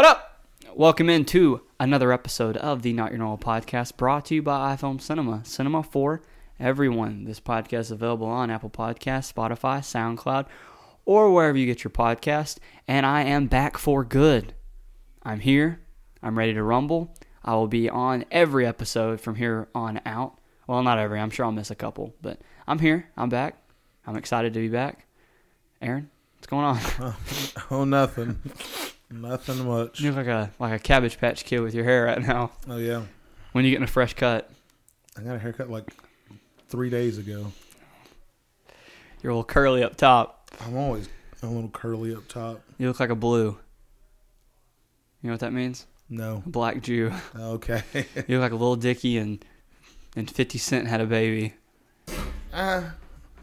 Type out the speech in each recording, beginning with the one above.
What up? Welcome into another episode of the Not Your Normal Podcast brought to you by iFilm Cinema. Cinema for everyone. This podcast is available on Apple Podcasts, Spotify, SoundCloud, or wherever you get your podcast. And I am back for good. I'm here. I'm ready to rumble. I will be on every episode from here on out. Well, not every. I'm sure I'll miss a couple, but I'm here. I'm back. I'm excited to be back. Aaron, what's going on? Oh, nothing. nothing much. You look like a like a cabbage patch kid with your hair right now. Oh, yeah. When you getting a fresh cut, I got a haircut like three days ago. you're a little curly up top. I'm always a little curly up top. You look like a blue. You know what that means? No. A black Jew. Okay. You look like a Lil Dicky and and Fifty Cent had a baby. ah.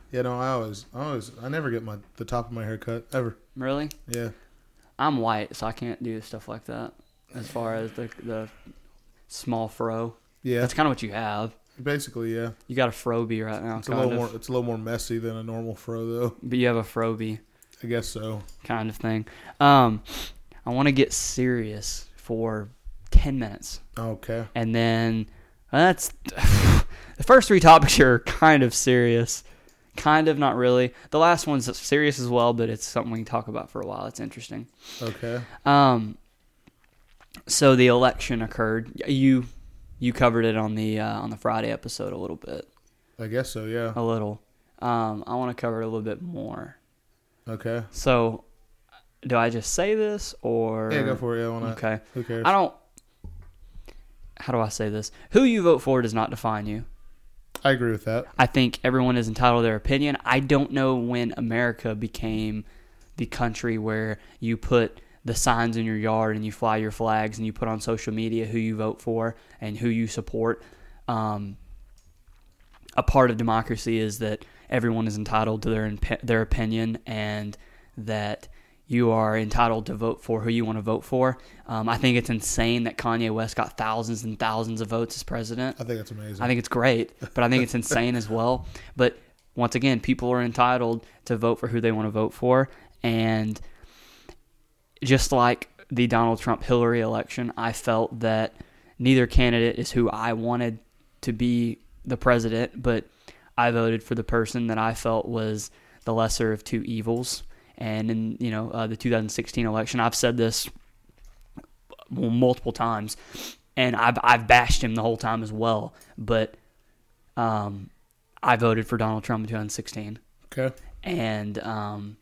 You know, I always, I always, I never get my the top of my hair cut ever. Really? Yeah. I'm white, so I can't do stuff like that. As far as the the small fro, Yeah. that's kind of what you have. Basically, yeah. You got a froby right now, It's a little of, more, it's a little more messy than a normal fro, though. but you have a froby. I guess so. kind of thing. Um, I want to get serious for ten minutes, Okay. and then uh, that's the first three topics are kind of serious, kind of not really. The last one's serious as well, but it's something we can talk about for a while. It's interesting. Okay. Um, so the election occurred. You you covered it on the uh, on the Friday episode a little bit, I guess so. Yeah. a little. Um, I want to cover it a little bit more. Okay. So, do I just say this or Yeah, go for it. Yeah. Why? Okay. Who cares? I don't. How do I say this? Who you vote for does not define you. I agree with that. I think everyone is entitled to their opinion. I don't know when America became the country where you put the signs in your yard and you fly your flags and you put on social media who you vote for and who you support. Um, a part of democracy is that everyone is entitled to their their opinion and that you are entitled to vote for who you want to vote for. Um, I think it's insane that Kanye West got thousands and thousands of votes as president. I think that's amazing. I think it's great, but I think it's insane as well. But once again, people are entitled to vote for who they want to vote for. And just like the Donald Trump Hillary election, I felt that neither candidate is who I wanted to be the president, but I voted for the person that I felt was the lesser of two evils. And in you know uh, the 2016 election, I've said this multiple times, and I've I've bashed him the whole time as well. But um, I voted for Donald Trump in 2016, okay. and um,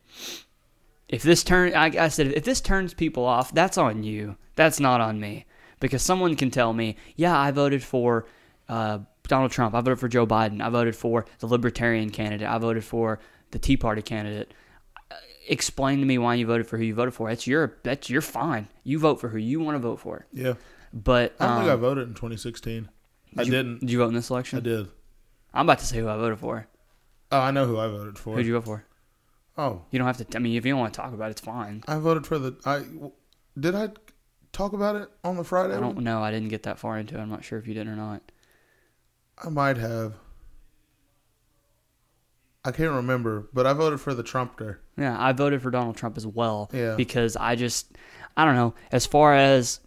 if this turn, I, I said, if this turns people off, that's on you. That's not on me, because someone can tell me, yeah, I voted for uh, Donald Trump. I voted for Joe Biden. I voted for the Libertarian candidate. I voted for the Tea Party candidate. Explain to me why you voted for who you voted for. That's your that's you're fine. You vote for who you want to vote for. Yeah. But I don't think I um, voted in 2016. I you- didn't. Did you vote in this election? I did. I'm about to say who I voted for. Oh, I know who I voted for. Who'd you vote for? oh, You don't have to. I mean, if you don't want to talk about it, it's fine. I voted for the. I did I talk about it on the Friday. I don't know. I didn't get that far into it. I'm not sure if you did or not. I might have. I can't remember, but I voted for the Trumpster. Yeah, I voted for Donald Trump as well. Yeah. Because I just, I don't know. As far as,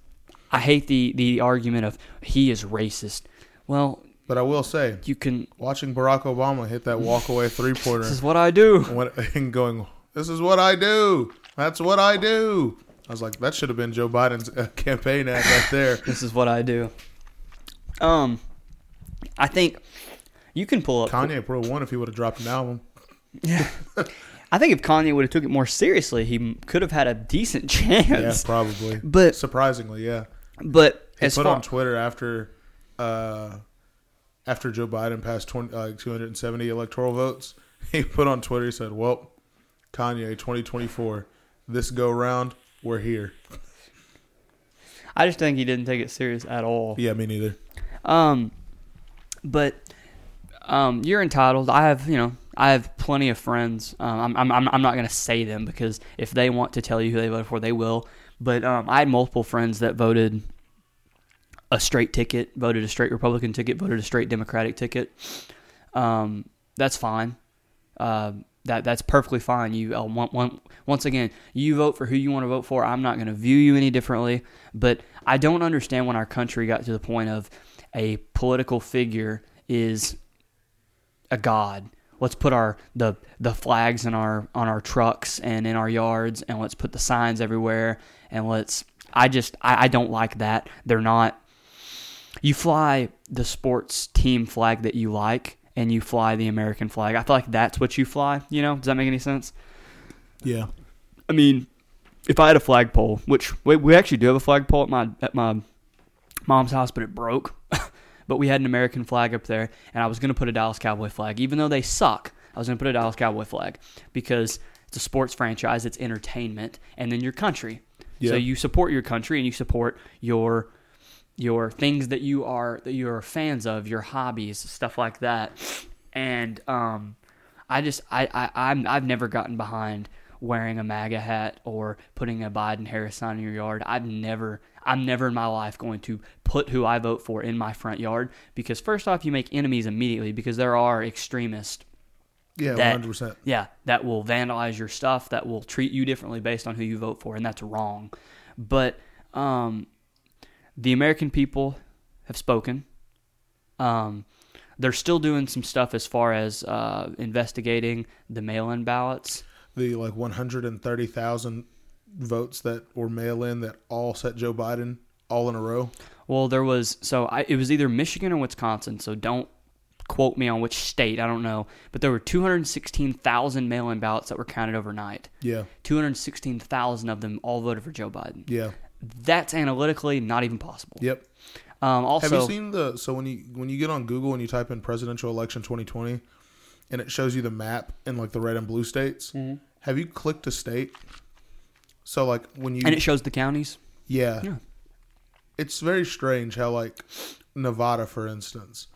I hate the the argument of he is racist. Well, But I will say, you can. watching Barack Obama hit that walkaway three pointer This is what I do. and going, "This is what I do. That's what I do." I was like, that should have been Joe Biden's uh, campaign ad right there. This is what I do. Um, I think you can pull up. Kanye pro one if he would have dropped an album. Yeah. I think if Kanye would have took it more seriously, he could have had a decent Yeah, chance. probably. But Surprisingly, yeah. but He as put far on Twitter after uh, after Joe Biden passed 20, uh, 270 electoral votes. He put on Twitter. He said, "Well, Kanye, 2024, this go round, we're here." I just think he didn't take it serious at all. Yeah, me neither. Um, but um, you're entitled. I have, you know, I have plenty of friends. Um, I'm, I'm, I'm not going to say them because if they want to tell you who they voted for, they will. But um, I had multiple friends that voted a straight ticket, voted a straight Republican ticket, voted a straight Democratic ticket. Um, that's fine. Uh, that that's perfectly fine. You uh, one, one, once again, you vote for who you want to vote for. I'm not going to view you any differently, but I don't understand when our country got to the point of a political figure is a god. Let's put our the the flags in our on our trucks and in our yards, and let's put the signs everywhere, and let's. I just I, I don't like that. They're not. You fly the sports team flag that you like, and you fly the American flag. I feel like that's what you fly. You know, does that make any sense? Yeah. I mean, if I had a flagpole, which we, we actually do have a flagpole at my at my mom's house, but it broke. but we had an American flag up there, and I was going to put a Dallas Cowboy flag, even though they suck. I was going to put a Dallas Cowboy flag because it's a sports franchise, it's entertainment, and then your country. Yeah. So you support your country and you support your your things that you are that you are fans of, your hobbies, stuff like that. And um, I just I, I I'm I've never gotten behind wearing a MAGA hat or putting a Biden Harris sign in your yard. I've never I'm never in my life going to put who I vote for in my front yard because first off you make enemies immediately because there are extremists Yeah, That- 100. percent yeah, that will vandalize your stuff, that will treat you differently based on who you vote for, and that's wrong. But um, the American people have spoken. Um, they're still doing some stuff as far as uh, investigating the mail-in ballots. The like 130,000 votes that were mail in that all set Joe Biden all in a row. Well, there was so I, it was either Michigan or Wisconsin. So don't quote me on which state. I don't know, but there were 216,000 mail-in ballots that were counted overnight. Yeah. 216,000 of them all voted for Joe Biden. Yeah. That's analytically not even possible. Yep. Um, also, Have you seen the so when you when you get on Google and you type in presidential election 2020 and it shows you the map in like the red and blue states? Mm-hmm. Have you clicked a state? So like when you and it shows the counties. yeah. Yeah. It's very strange how like Nevada for instance.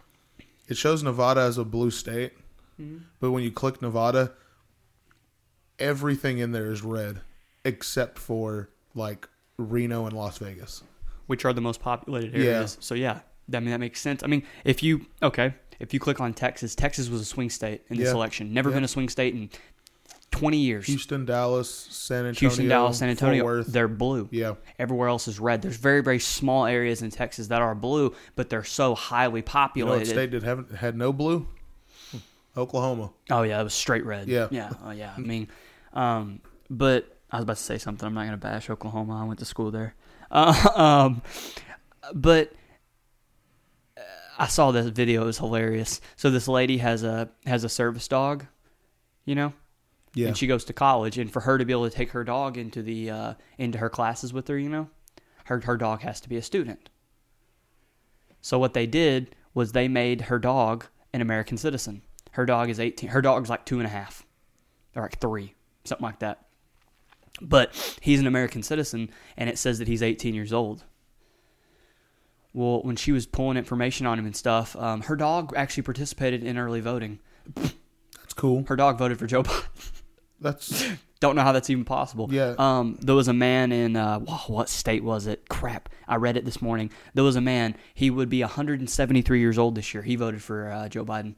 It shows Nevada as a blue state, Mm-hmm. but when you click Nevada everything in there is red except for like Reno and Las Vegas. which are the most populated areas. Yeah. So yeah, I mean that makes sense. I mean, if you okay, if you click on Texas, Texas was a swing state in this Yeah. election. Never Yeah. been a swing state in 20 years. Houston, Dallas, San Antonio, Houston, Dallas, San Fort Antonio, Worth. they're blue. Yeah. Everywhere else is red. There's very, very small areas in Texas that are blue, but they're so highly You know what populated. state that haven't had no blue? Oklahoma. Oh yeah, it was straight red. Yeah. yeah, oh yeah. I mean, um, but I was about to say something. I'm not gonna bash Oklahoma. I went to school there. Uh, um, but uh, I saw this video. It was hilarious. So this lady has a has a service dog, you know, Yeah. and she goes to college. And for her to be able to take her dog into the uh, into her classes with her, you know, her her dog has to be a student. So what they did was they made her dog an American citizen. Her dog is 18. Her dog's like two and a half, or like three, something like that. But he's an American citizen, and it says that he's 18 years old. Well, when she was pulling information on him and stuff, um, her dog actually participated in early voting. That's cool. Her dog voted for Joe Biden. That's Don't know how that's even possible. Yeah. Um, there was a man in uh, wha- what state was it? Crap, I read it this morning. There was a man. He would be 173 years old this year. He voted for uh, Joe Biden.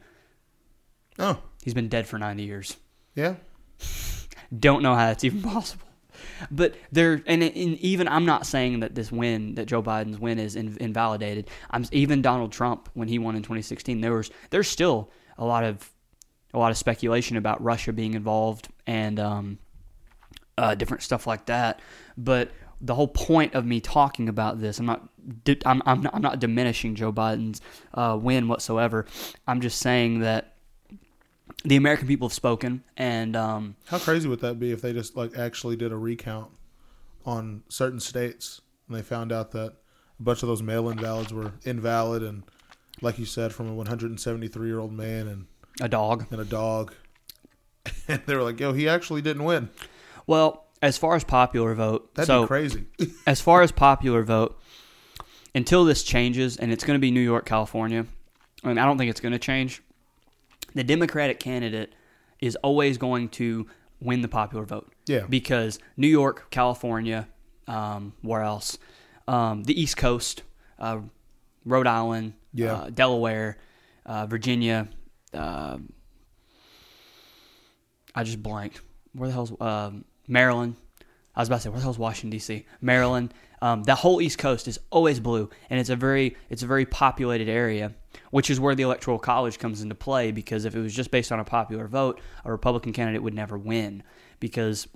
oh He's been dead for 90 years. yeah. Don't know how that's even possible. But there, and, and even I'm not saying that this win, that Joe Biden's win, is in, invalidated. I'm even Donald Trump when he won in 2016. There was there's still a lot of a lot of speculation about Russia being involved and um, uh, different stuff like that. But the whole point of me talking about this, I'm not, I'm, I'm not, I'm not diminishing Joe Biden's uh, win whatsoever. I'm just saying that the American people have spoken, and um, How crazy would that be if they just like actually did a recount on certain states and they found out that a bunch of those mail-in ballots were invalid and, like you said, from a 173 year old man and a dog. and a dog, and they were like, "Yo, he actually didn't win." Well, as far as popular vote, That'd so be crazy. as far as popular vote, until this changes, and it's going to be New York, California, and I don't think it's going to change. The Democratic candidate is always going to win the popular vote. Yeah. Because New York, California, um, where else? Um, the East Coast, uh, Rhode Island, Yeah. uh, Delaware, uh, Virginia. I just blanked. Where the hell's um, Maryland? I was about to say where the hell's Washington D.C. Maryland. Um, the whole East Coast is always blue, and it's a very it's a very populated area, which is where the electoral college comes into play. Because if it was just based on a popular vote, a Republican candidate would never win because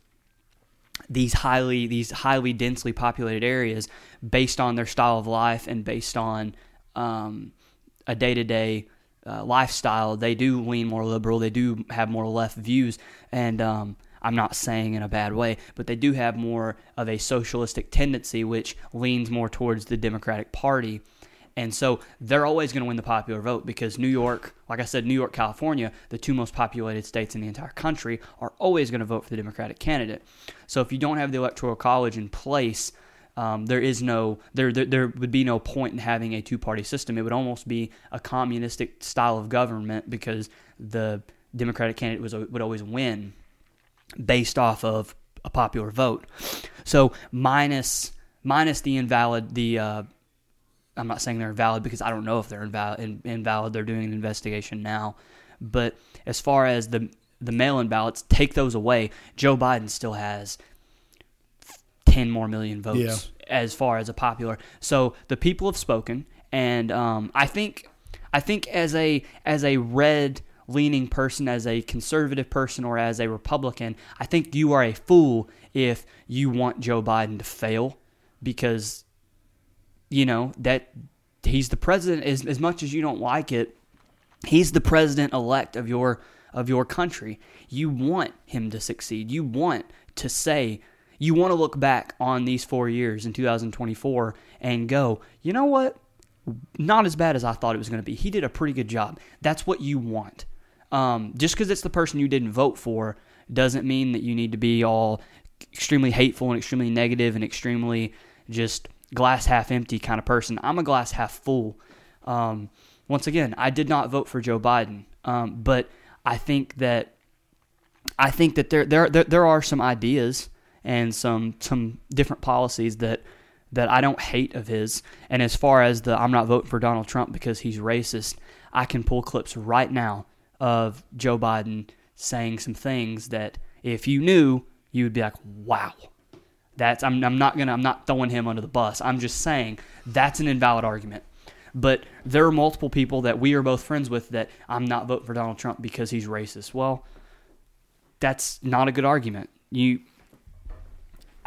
these highly these highly densely populated areas, based on their style of life and based on um, a day to day lifestyle, they do lean more liberal. They do have more left views, and um, I'm not saying in a bad way, but they do have more of a socialistic tendency, which leans more towards the Democratic Party. And so they're always going to win the popular vote because New York, like I said, New York, California, the two most populated states in the entire country, are always going to vote for the Democratic candidate. So if you don't have the Electoral College in place, um, there is no there, there there would be no point in having a two party system. It would almost be a communistic style of government because the Democratic candidate was would always win based off of a popular vote. So minus minus the invalid the uh, I'm not saying they're invalid because I don't know if they're invalid. Invalid. They're doing an investigation now, but as far as the the mail-in ballots, take those away. Joe Biden still has ten more million votes Yeah. as far as a popular. So the people have spoken, and um, I think I think as a as a red leaning person, as a conservative person, or as a Republican, I think you are a fool if you want Joe Biden to fail because you know that he's the president as, as much as you don't like it he's the president elect of your of your country you want him to succeed you want to say you want to look back on these 4 years in 2024 and go you know what? Not as bad as I thought it was going to be. He did a pretty good job. That's what you want. Um, just because it's the person you didn't vote for doesn't mean that you need to be all extremely hateful and extremely negative and extremely just glass half empty kind of person. I'm a glass half full. Um, once again, I did not vote for Joe Biden, um, but I think that I think that there, there there there are some ideas and some some different policies that that I don't hate of his. And as far as the I'm not voting for Donald Trump because he's racist, I can pull clips right now of Joe Biden saying some things that if you knew, you would be like, wow. That's I'm, I'm not gonna I'm not throwing him under the bus. I'm just saying that's an invalid argument. But there are multiple people that we are both friends with that I'm not voting for Donald Trump because he's racist. Well, that's not a good argument. You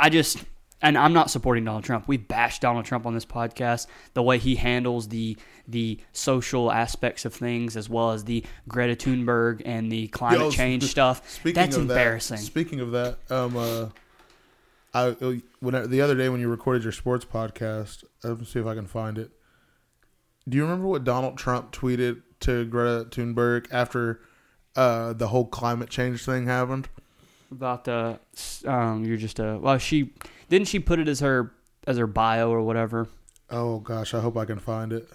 I just and I'm not supporting Donald Trump. We bashed Donald Trump on this podcast. The way he handles the the social aspects of things, as well as the Greta Thunberg and the climate Yo, change stuff. Speaking That's of embarrassing. That, speaking of that, um, uh, I when the other day when you recorded your sports podcast, let me see if I can find it. Do you remember what Donald Trump tweeted to Greta Thunberg after uh, the whole climate change thing happened? About the um you're just a well she didn't she put it as her as her bio or whatever? Oh gosh, I hope I can find it.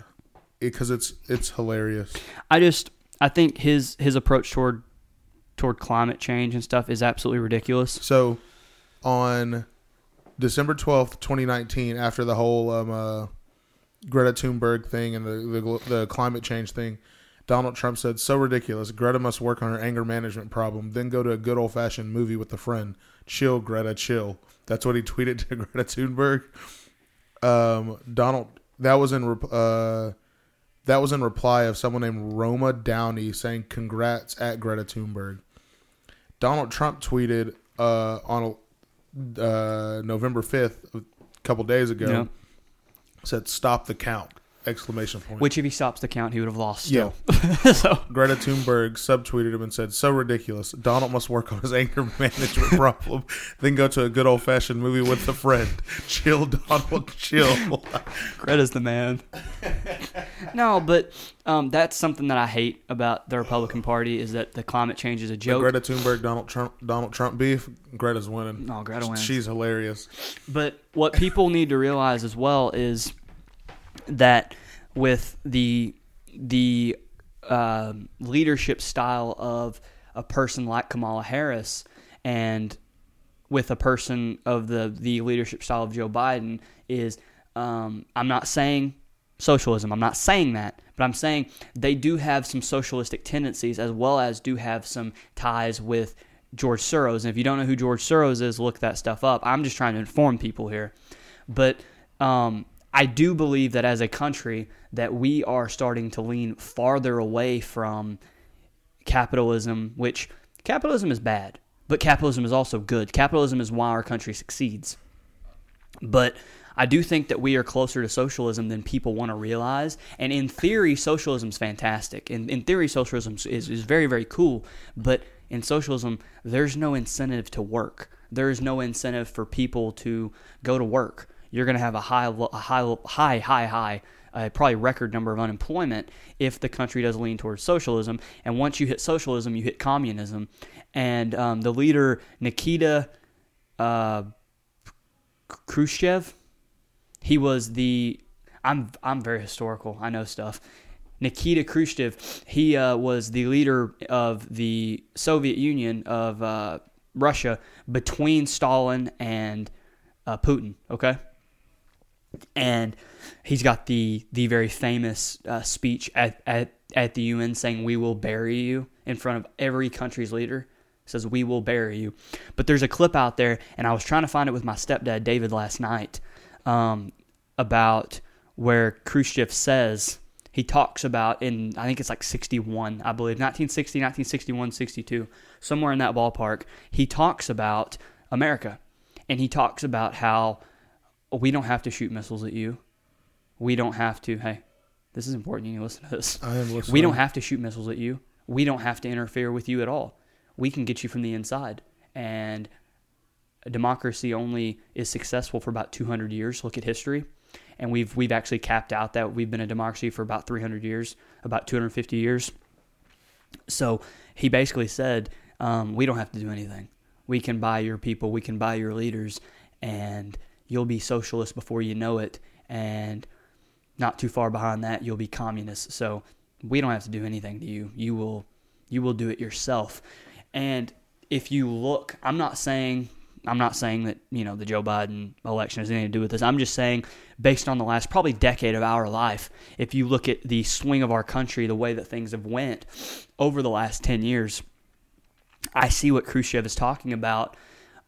Because it's it's hilarious. i just i think his his approach toward toward climate change and stuff is absolutely ridiculous. So, on December twelfth, twenty nineteen, after the whole um, uh, Greta Thunberg thing and the, the the climate change thing, Donald Trump said, "So ridiculous. Greta must work on her anger management problem. Then go to a good old fashioned movie with a friend. Chill, Greta, chill." That's what he tweeted to Greta Thunberg. Um, Donald, that was in uh, that was in reply of someone named Roma Downey saying, "Congrats at Greta Thunberg." Donald Trump tweeted uh, on uh, November fifth, a couple days ago, Yeah. said "Stop the count!" Exclamation point. which if he stops the count he would have lost Yeah. so Greta Thunberg subtweeted him and said, "So ridiculous. Donald must work on his anger management problem. then go to a good old fashioned movie with a friend. Chill, Donald. Chill." greta's the man no but um that's something that i hate about the republican party is that the climate change is a The joke Greta Thunberg, Donald Trump, Donald Trump beef. Greta's winning. no greta wins She's hilarious. But what people need to realize as well is that with the the uh, leadership style of a person like Kamala Harris and with a person of the the leadership style of Joe Biden is um, I'm not saying socialism. I'm not saying that, but I'm saying they do have some socialistic tendencies as well as do have some ties with George Soros. And if you don't know who George Soros is, look that stuff up. I'm just trying to inform people here. But um, I do believe that as a country that we are starting to lean farther away from capitalism, which capitalism is bad, but capitalism is also good. Capitalism is why our country succeeds. But I do think that we are closer to socialism than people want to realize. And in theory, socialism is fantastic. In, in theory, socialism is, is very, very cool. But in socialism, there's no incentive to work. There is no incentive for people to go to work. You're going to have a high, a high, high, high, high, uh, probably record number of unemployment if the country does lean towards socialism. And once you hit socialism, you hit communism. And um, the leader Nikita uh, Khrushchev, he was the I'm I'm very historical. I know stuff. Nikita Khrushchev, he uh, was the leader of the Soviet Union of uh, Russia between Stalin and uh, Putin. Okay, and he's got the the very famous uh, speech at, at at the UN saying, "We will bury you" in front of every country's leader. says, "We will bury you." But there's a clip out there, and I was trying to find it with my stepdad David last night um, about where Khrushchev says he talks about in I think it's like 61, I believe 1960, 1961, 62, somewhere in that ballpark. He talks about America, and he talks about how we don't have to shoot missiles at you. We don't have to. Hey, this is important. You need to listen to this. I am listening. We don't have to shoot missiles at you. We don't have to interfere with you at all. We can get you from the inside. And democracy only is successful for about 200 years. Look at history. And we've we've actually capped out that we've been a democracy for about 300 years, about 250 years. So he basically said, um, we don't have to do anything. We can buy your people, we can buy your leaders, and you'll be socialist before you know it. And not too far behind that, you'll be communist. So we don't have to do anything to you. You will you will do it yourself. And if you look, I'm not saying I'm not saying that you know the Joe Biden election has anything to do with this. I'm just saying, based on the last probably decade of our life, if you look at the swing of our country, the way that things have went over the last ten years, I see what Khrushchev is talking about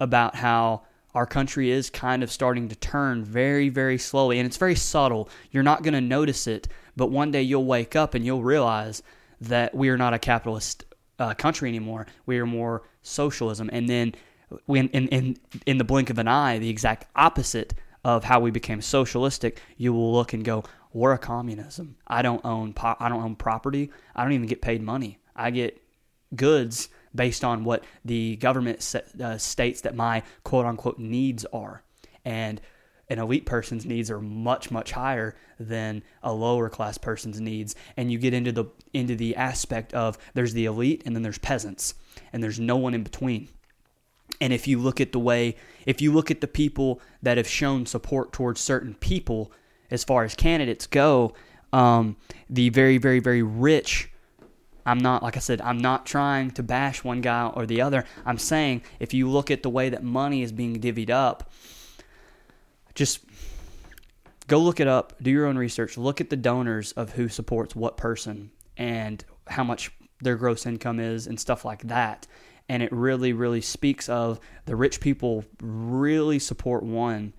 about how our country is kind of starting to turn very, very slowly, and it's very subtle. You're not going to notice it, but one day you'll wake up and you'll realize that we are not a capitalist uh, country anymore. We are more socialism, and then when in, in in the blink of an eye, the exact opposite of how we became socialistic, you will look and go, "We're a communism. I don't own po- I don't own property. I don't even get paid money. I get goods based on what the government uh, states that my quote unquote needs are, and." an elite person's needs are much much higher than a lower class person's needs and you get into the into the aspect of there's the elite and then there's peasants and there's no one in between and if you look at the way, if you look at the people that have shown support towards certain people, as far as candidates go, um, the very, very, very rich. I'm not, like I said, I'm not trying to bash one guy or the other. I'm saying if you look at the way that money is being divvied up, just go look it up, do your own research, look at the donors of who supports what person and how much their gross income is and stuff like that and it really really speaks of the rich people really support one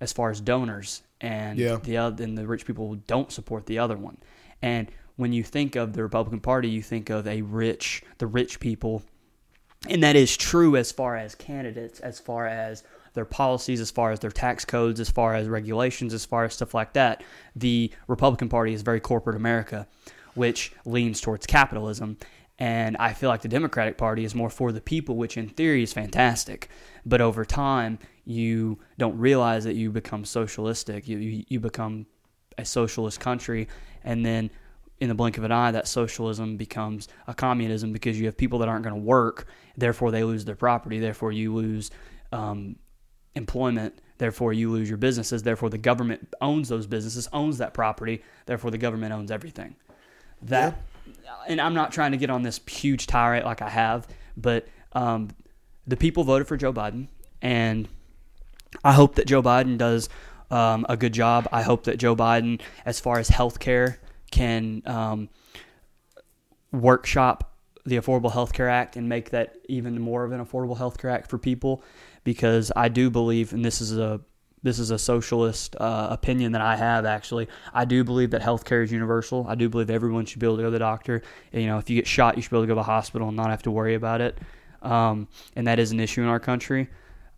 as far as donors and Yeah. the other and the rich people don't support the other one and when you think of the Republican Party you think of a rich the rich people and that is true as far as candidates as far as their policies as far as their tax codes as far as regulations as far as stuff like that the Republican Party is very corporate America which leans towards capitalism and I feel like the Democratic Party is more for the people, which in theory is fantastic. But over time, you don't realize that you become socialistic. You, you, you become a socialist country. And then in the blink of an eye, that socialism becomes a communism because you have people that aren't going to work. Therefore, they lose their property. Therefore, you lose um, employment. Therefore, you lose your businesses. Therefore, the government owns those businesses, owns that property. Therefore, the government owns everything. That and I'm not trying to get on this huge tirade like I have, but um, the people voted for Joe Biden, and I hope that Joe Biden does um, a good job. I hope that Joe Biden, as far as health care, can um, workshop the Affordable Health Care Act and make that even more of an affordable health care act for people because I do believe, and this is a this is a socialist uh, opinion that I have actually. I do believe that healthcare is universal. I do believe everyone should be able to go to the doctor. You know, if you get shot, you should be able to go to the hospital and not have to worry about it. Um, and that is an issue in our country.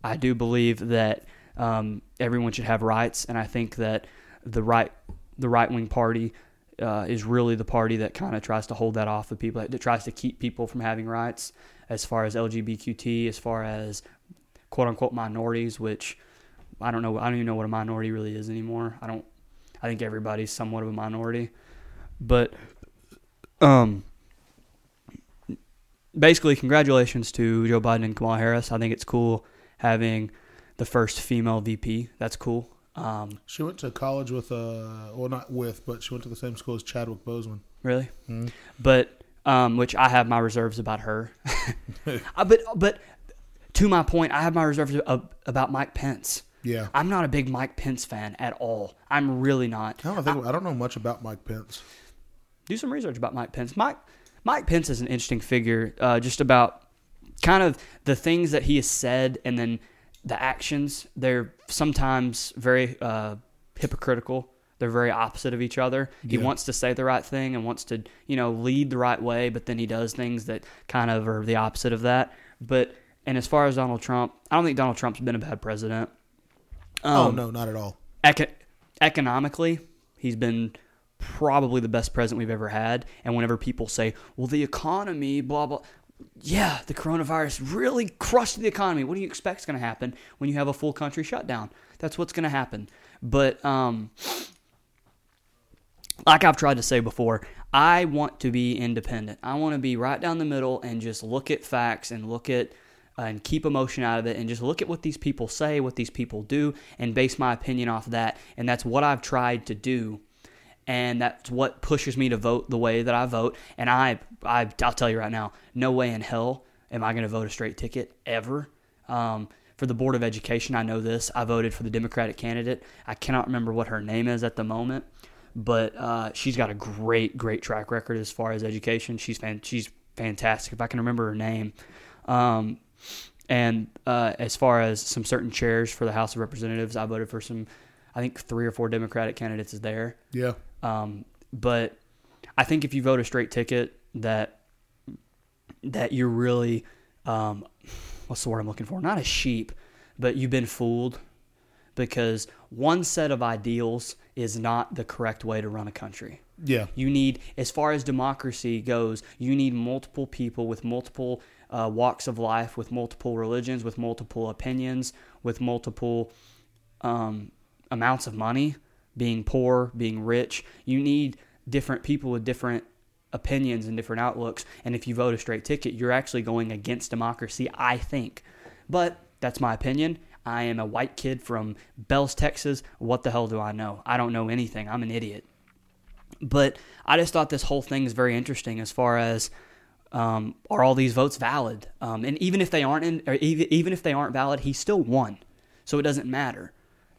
I do believe that um, everyone should have rights, and I think that the right the right wing party uh, is really the party that kind of tries to hold that off of people, that tries to keep people from having rights as far as LGBTQ, as far as quote unquote minorities, which I don't know. I don't even know what a minority really is anymore. I don't. I think everybody's somewhat of a minority, but um, basically, congratulations to Joe Biden and Kamala Harris. I think it's cool having the first female VP. That's cool. Um, She went to college with uh well not with, but she went to the same school as Chadwick Boseman. really, Mhm. but um, which I have my reserves about her. Uh, but but to my point, I have my reserves about Mike Pence. Yeah. I'm not a big Mike Pence fan at all. I'm really not. I don't think I don't know much about Mike Pence. do some research about Mike Pence. Mike Mike Pence is an interesting figure, uh, just about kind of the things that he has said and then the actions. They're sometimes very uh, hypocritical. They're very opposite of each other. He Yeah. wants to say the right thing and wants to, you know, lead the right way, but then he does things that kind of are the opposite of that. But and as far as Donald Trump, I don't think Donald Trump's been a bad president. oh Um, no, not at all. eco- economically, he's been probably the best president we've ever had. And whenever people say, well, the economy, blah, blah, yeah, the coronavirus really crushed the economy. What do you expect is going to happen when you have a full country shutdown? That's what's going to happen. But, um, like I've tried to say before, I want to be independent. I want to be right down the middle and just look at facts and look at uh, and keep emotion out of it and just look at what these people say, what these people do, and base my opinion off that. And that's what I've tried to do. And that's what pushes me to vote the way that I vote. And I, I I'll tell you right now, no way in hell am I going to vote a straight ticket ever. Um, for the Board of Education, I know this. I voted for the Democratic candidate. I cannot remember what her name is at the moment, but uh, she's got a great, great track record as far as education. She's fan- she's fantastic. If I can remember her name, um, and uh, as far as some certain chairs for the House of Representatives, I voted for some. I think three or four Democratic candidates is there. Yeah. Um, but I think if you vote a straight ticket, that that you're really um, what's the word I'm looking for? Not a sheep, but you've been fooled because one set of ideals is not the correct way to run a country. Yeah. You need, as far as democracy goes, you need multiple people with multiple uh, walks of life, with multiple religions, with multiple opinions, with multiple um, amounts of money, being poor, being rich. You need different people with different opinions and different outlooks. And if you vote a straight ticket, you're actually going against democracy, I think. But that's my opinion. I am a white kid from Bells, Texas. What the hell do I know? I don't know anything. I'm an idiot. But I just thought this whole thing is very interesting as far as um, are all these votes valid? Um, and even if they aren't, in, even, even if they aren't valid, he still won, so it doesn't matter.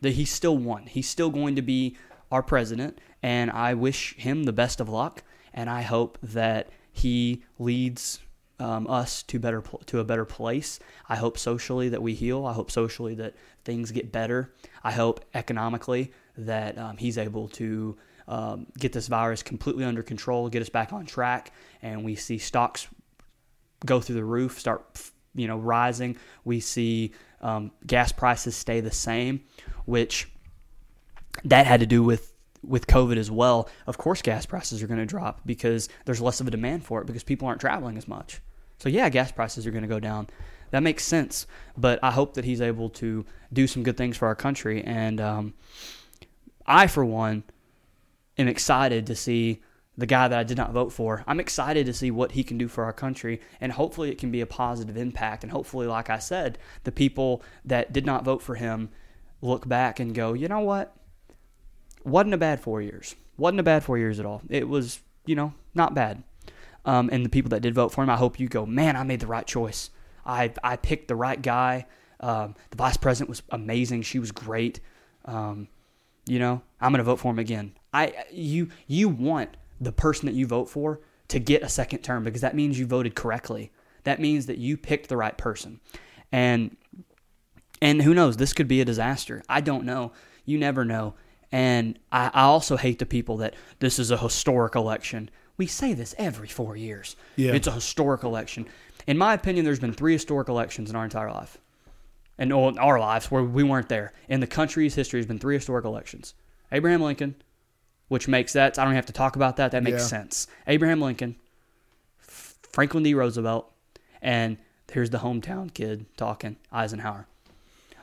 That he still won. He's still going to be our president, and I wish him the best of luck. And I hope that he leads um, us to better to a better place. I hope socially that we heal. I hope socially that things get better. I hope economically that um, he's able to um, get this virus completely under control, get us back on track, and we see stocks go through the roof, start you know rising. We see um, gas prices stay the same, which that had to do with with COVID as well. Of course, gas prices are going to drop because there's less of a demand for it because people aren't traveling as much. So yeah, gas prices are going to go down. That makes sense. But I hope that he's able to do some good things for our country, and um, I, for one, am excited to see the guy that I did not vote for. I'm excited to see what he can do for our country, and hopefully it can be a positive impact. And hopefully, like I said, the people that did not vote for him look back and go, you know what? Wasn't a bad four years. Wasn't a bad four years at all. It was, you know, not bad. Um, and the people that did vote for him, I hope you go, man, I made the right choice. I I picked the right guy. Um, the vice president was amazing. She was great. Um, you know, I'm going to vote for him again. I you you want the person that you vote for to get a second term because that means you voted correctly. That means that you picked the right person. And and who knows, this could be a disaster. I don't know. You never know. And I, I also hate the people that this is a historic election. We say this every four years. Yeah. It's a historic election. In my opinion, there's been three historic elections in our entire life. And in our lives where we weren't there. In the country's history has been three historic elections. Abraham Lincoln, which makes that I don't have to talk about that. That makes Yeah. sense. Abraham Lincoln, Franklin D. Roosevelt, and here's the hometown kid talking, Eisenhower.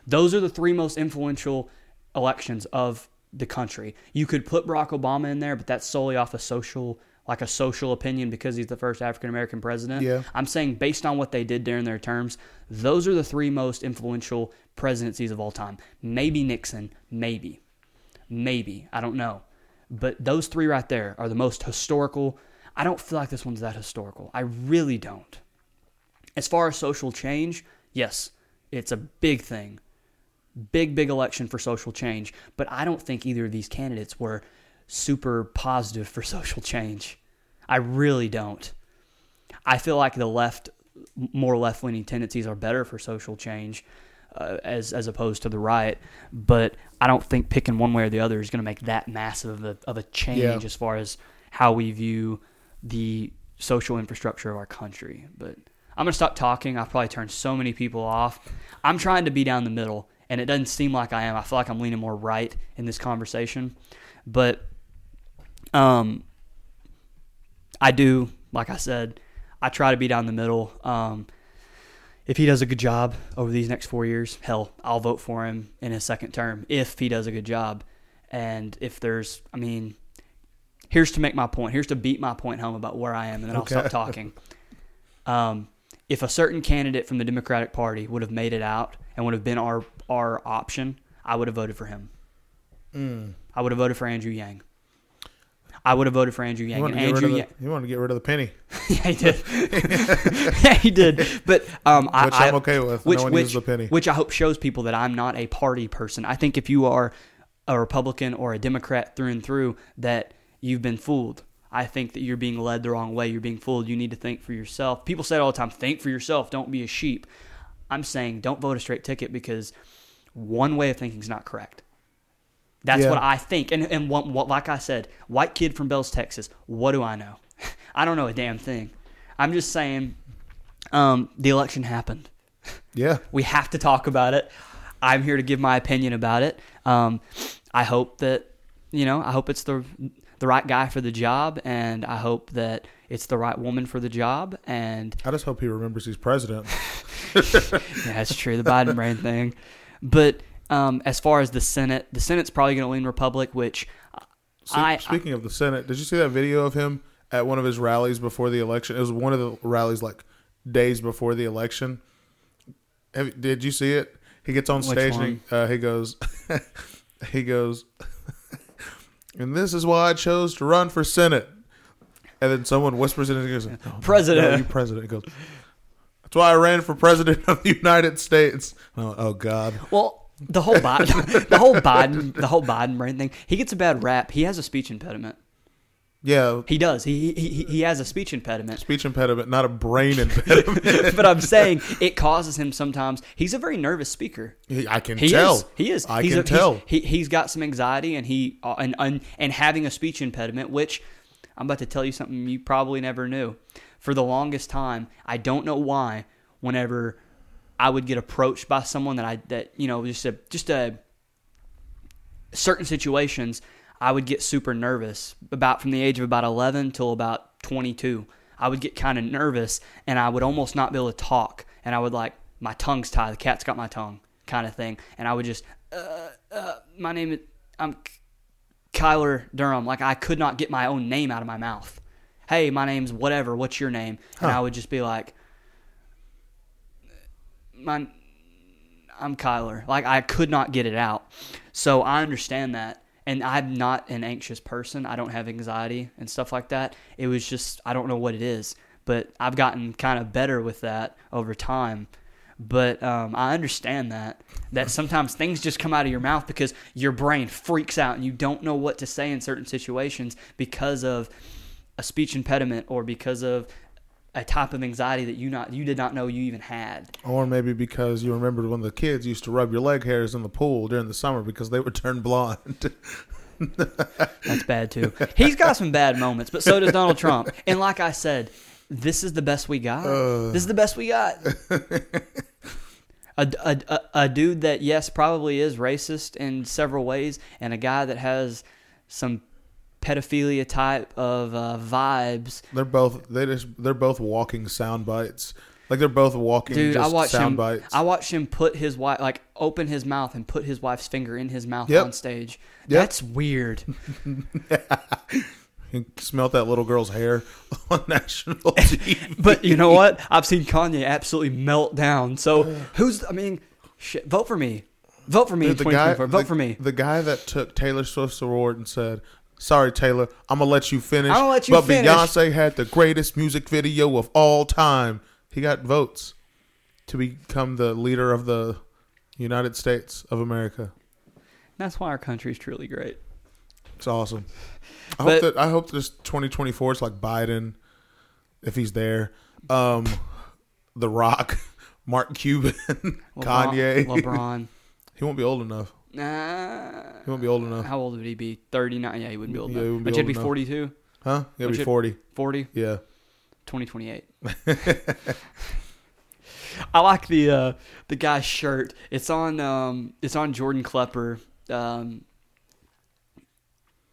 Those are the three most influential elections of the country. You could put Barack Obama in there, but that's solely off a social like a social opinion because he's the first African American president. Yeah. I'm saying based on what they did during their terms, those are the three most influential presidencies of all time. Maybe Nixon, maybe. Maybe. I don't know. But those three right there are the most historical. I don't feel like this one's that historical. I really don't. As far as social change, yes, it's a big thing. Big, big election for social change. But I don't think either of these candidates were super positive for social change. I really don't. I feel like the left, more left leaning tendencies are better for social change uh, as, as opposed to the right. But I don't think picking one way or the other is going to make that massive of a, of a change Yeah. as far as how we view the social infrastructure of our country. But I'm going to stop talking. I've probably turned so many people off. I'm trying to be down the middle, and it doesn't seem like I am. I feel like I'm leaning more right in this conversation. But um, I do, like I said, I try to be down the middle. Um, if he does a good job over these next four years, hell, I'll vote for him in his second term if he does a good job. And if there's, I mean, here's to make my point. Here's to beat my point home about where I am, and then I'll stop talking. Um, if a certain candidate from the Democratic Party would have made it out and would have been our our option, I would have voted for him. Mm. I would have voted for Andrew Yang. I would have voted for Andrew You Yang. And to get rid Andrew the, you want to get rid of the penny, yeah, he did. yeah, he did. But um, which I, I'm okay with. which no one which, uses the penny. which I hope shows people that I'm not a party person. I think if you are a Republican or a Democrat through and through, that you've been fooled. I think that you're being led the wrong way. You're being fooled. You need to think for yourself. People say it all the time, think for yourself. Don't be a sheep. I'm saying don't vote a straight ticket because one way of thinking is not correct. That's Yeah. what I think. And and what, what, like I said, white kid from Bells, Texas. What do I know? I don't know a damn thing. I'm just saying, um, the election happened. yeah, We have to talk about it. I'm here to give my opinion about it. Um, I hope that you know. I hope it's the the right guy for the job, and I hope that it's the right woman for the job. And I just hope he remembers he's president. yeah, that's true. The Biden brain thing. But um, as far as the Senate, the Senate's probably going to lean Republic, which Se- I- Speaking of the Senate, did you see that video of him at one of his rallies before the election? It was one of the rallies like days before the election. Have, did you see it? He gets on stage and he, uh, he goes, he goes, and this is why I chose to run for Senate. And then someone whispers in and goes, "No, no, President." no, you president. He goes, that's why I ran for president of the United States. Oh, oh God. well, the whole Biden, the whole Biden, the whole Biden brain thing. He gets a bad rap. He has a speech impediment. Yeah, He does. He he he- has a speech impediment. speech impediment, not a brain impediment. but I'm saying it causes him sometimes. He's a very nervous speaker. He- I can He tell. is. He is. I he's can a, tell. He's, he he's got some anxiety and he uh, and, and and having a speech impediment, which I'm about to tell you something you probably never knew. For the longest time, I don't know why. Whenever I would get approached by someone that I that you know just a just a certain situations, I would get super nervous. About from the age of about 11 till about 22, I would get kind of nervous and I would almost not be able to talk. And I would like my tongue's tied. The cat's got my tongue, kind of thing. And I would just, uh, uh, my name is I'm Kyler Durham. Like I could not get my own name out of my mouth. Hey, my name's whatever. What's your name? And I would just be like, my I'm Kyler. Like I could not get it out. So I understand that. And I'm not an anxious person. I don't have anxiety and stuff like that. It was just I don't know what it is. But I've gotten kind of better with that over time. But um, I understand that that sometimes things just come out of your mouth because your brain freaks out and you don't know what to say in certain situations because of a speech impediment or because of a type of anxiety that you not you did not know you even had. Or maybe because you remembered when the kids used to rub your leg hairs in the pool during the summer because they would turn blonde. That's bad too. He's got some bad moments, but so does Donald Trump. And like I said, this is the best we got. Uh. this is the best we got. A, a, a, a dude that yes probably is racist in several ways, and a guy that has some pedophilia type of uh, vibes. they're both they just they're both walking sound bites. Like they're both walking Dude, I watched sound him. bites. I watched him put his wife like open his mouth and put his wife's finger in his mouth Yep. on stage. Yep. That's weird. You smelt that little girl's hair on national TV. But you know what? I've seen Kanye absolutely melt down. So who's? I mean, shit. Vote for me. Vote for me in Dude, the guy, Vote the, for me. The guy that took Taylor Swift's award and said, "Sorry, Taylor, I'm gonna let you finish." I'm gonna let you but finish." Beyonce had the greatest music video of all time. He got votes to become the leader of the United States of America. That's why our country is truly great. It's awesome. I But- hope that I hope this 2024 is like Biden, if he's there. Um, The Rock, Mark Cuban, LeBron, Kanye. LeBron. He won't be old enough. Nah. He won't be old enough. How old would he be? 39? Yeah, he wouldn't be old Yeah, enough. he wouldn't be But he'd old be enough. 42, Huh? He'll be 40. 40, Yeah. 2028. I like the uh, the guy's shirt. It's on um, it's on Jordan Klepper um,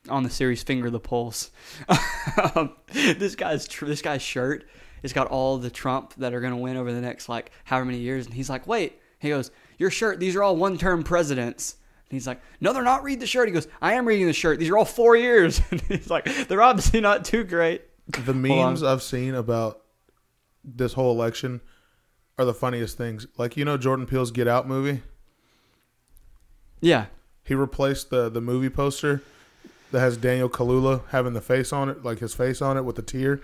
on the series Finger the Pulse. um, this guy's tr- this guy's shirt. It's got all the Trump that are going to win over the next like however many years, and he's like, "Wait," he goes, "Your shirt. These are all one-term presidents." And he's like, "No, they're not. Read the shirt." He goes, "I am reading the shirt. These are all four years." and he's like, "They're obviously not too great." The memes I've seen about this whole election are the funniest things. Like, you know, Jordan Peele's Get Out movie? Yeah, He replaced the, the movie poster that has Daniel Kaluuya having the face on it, like his face on it with a tear.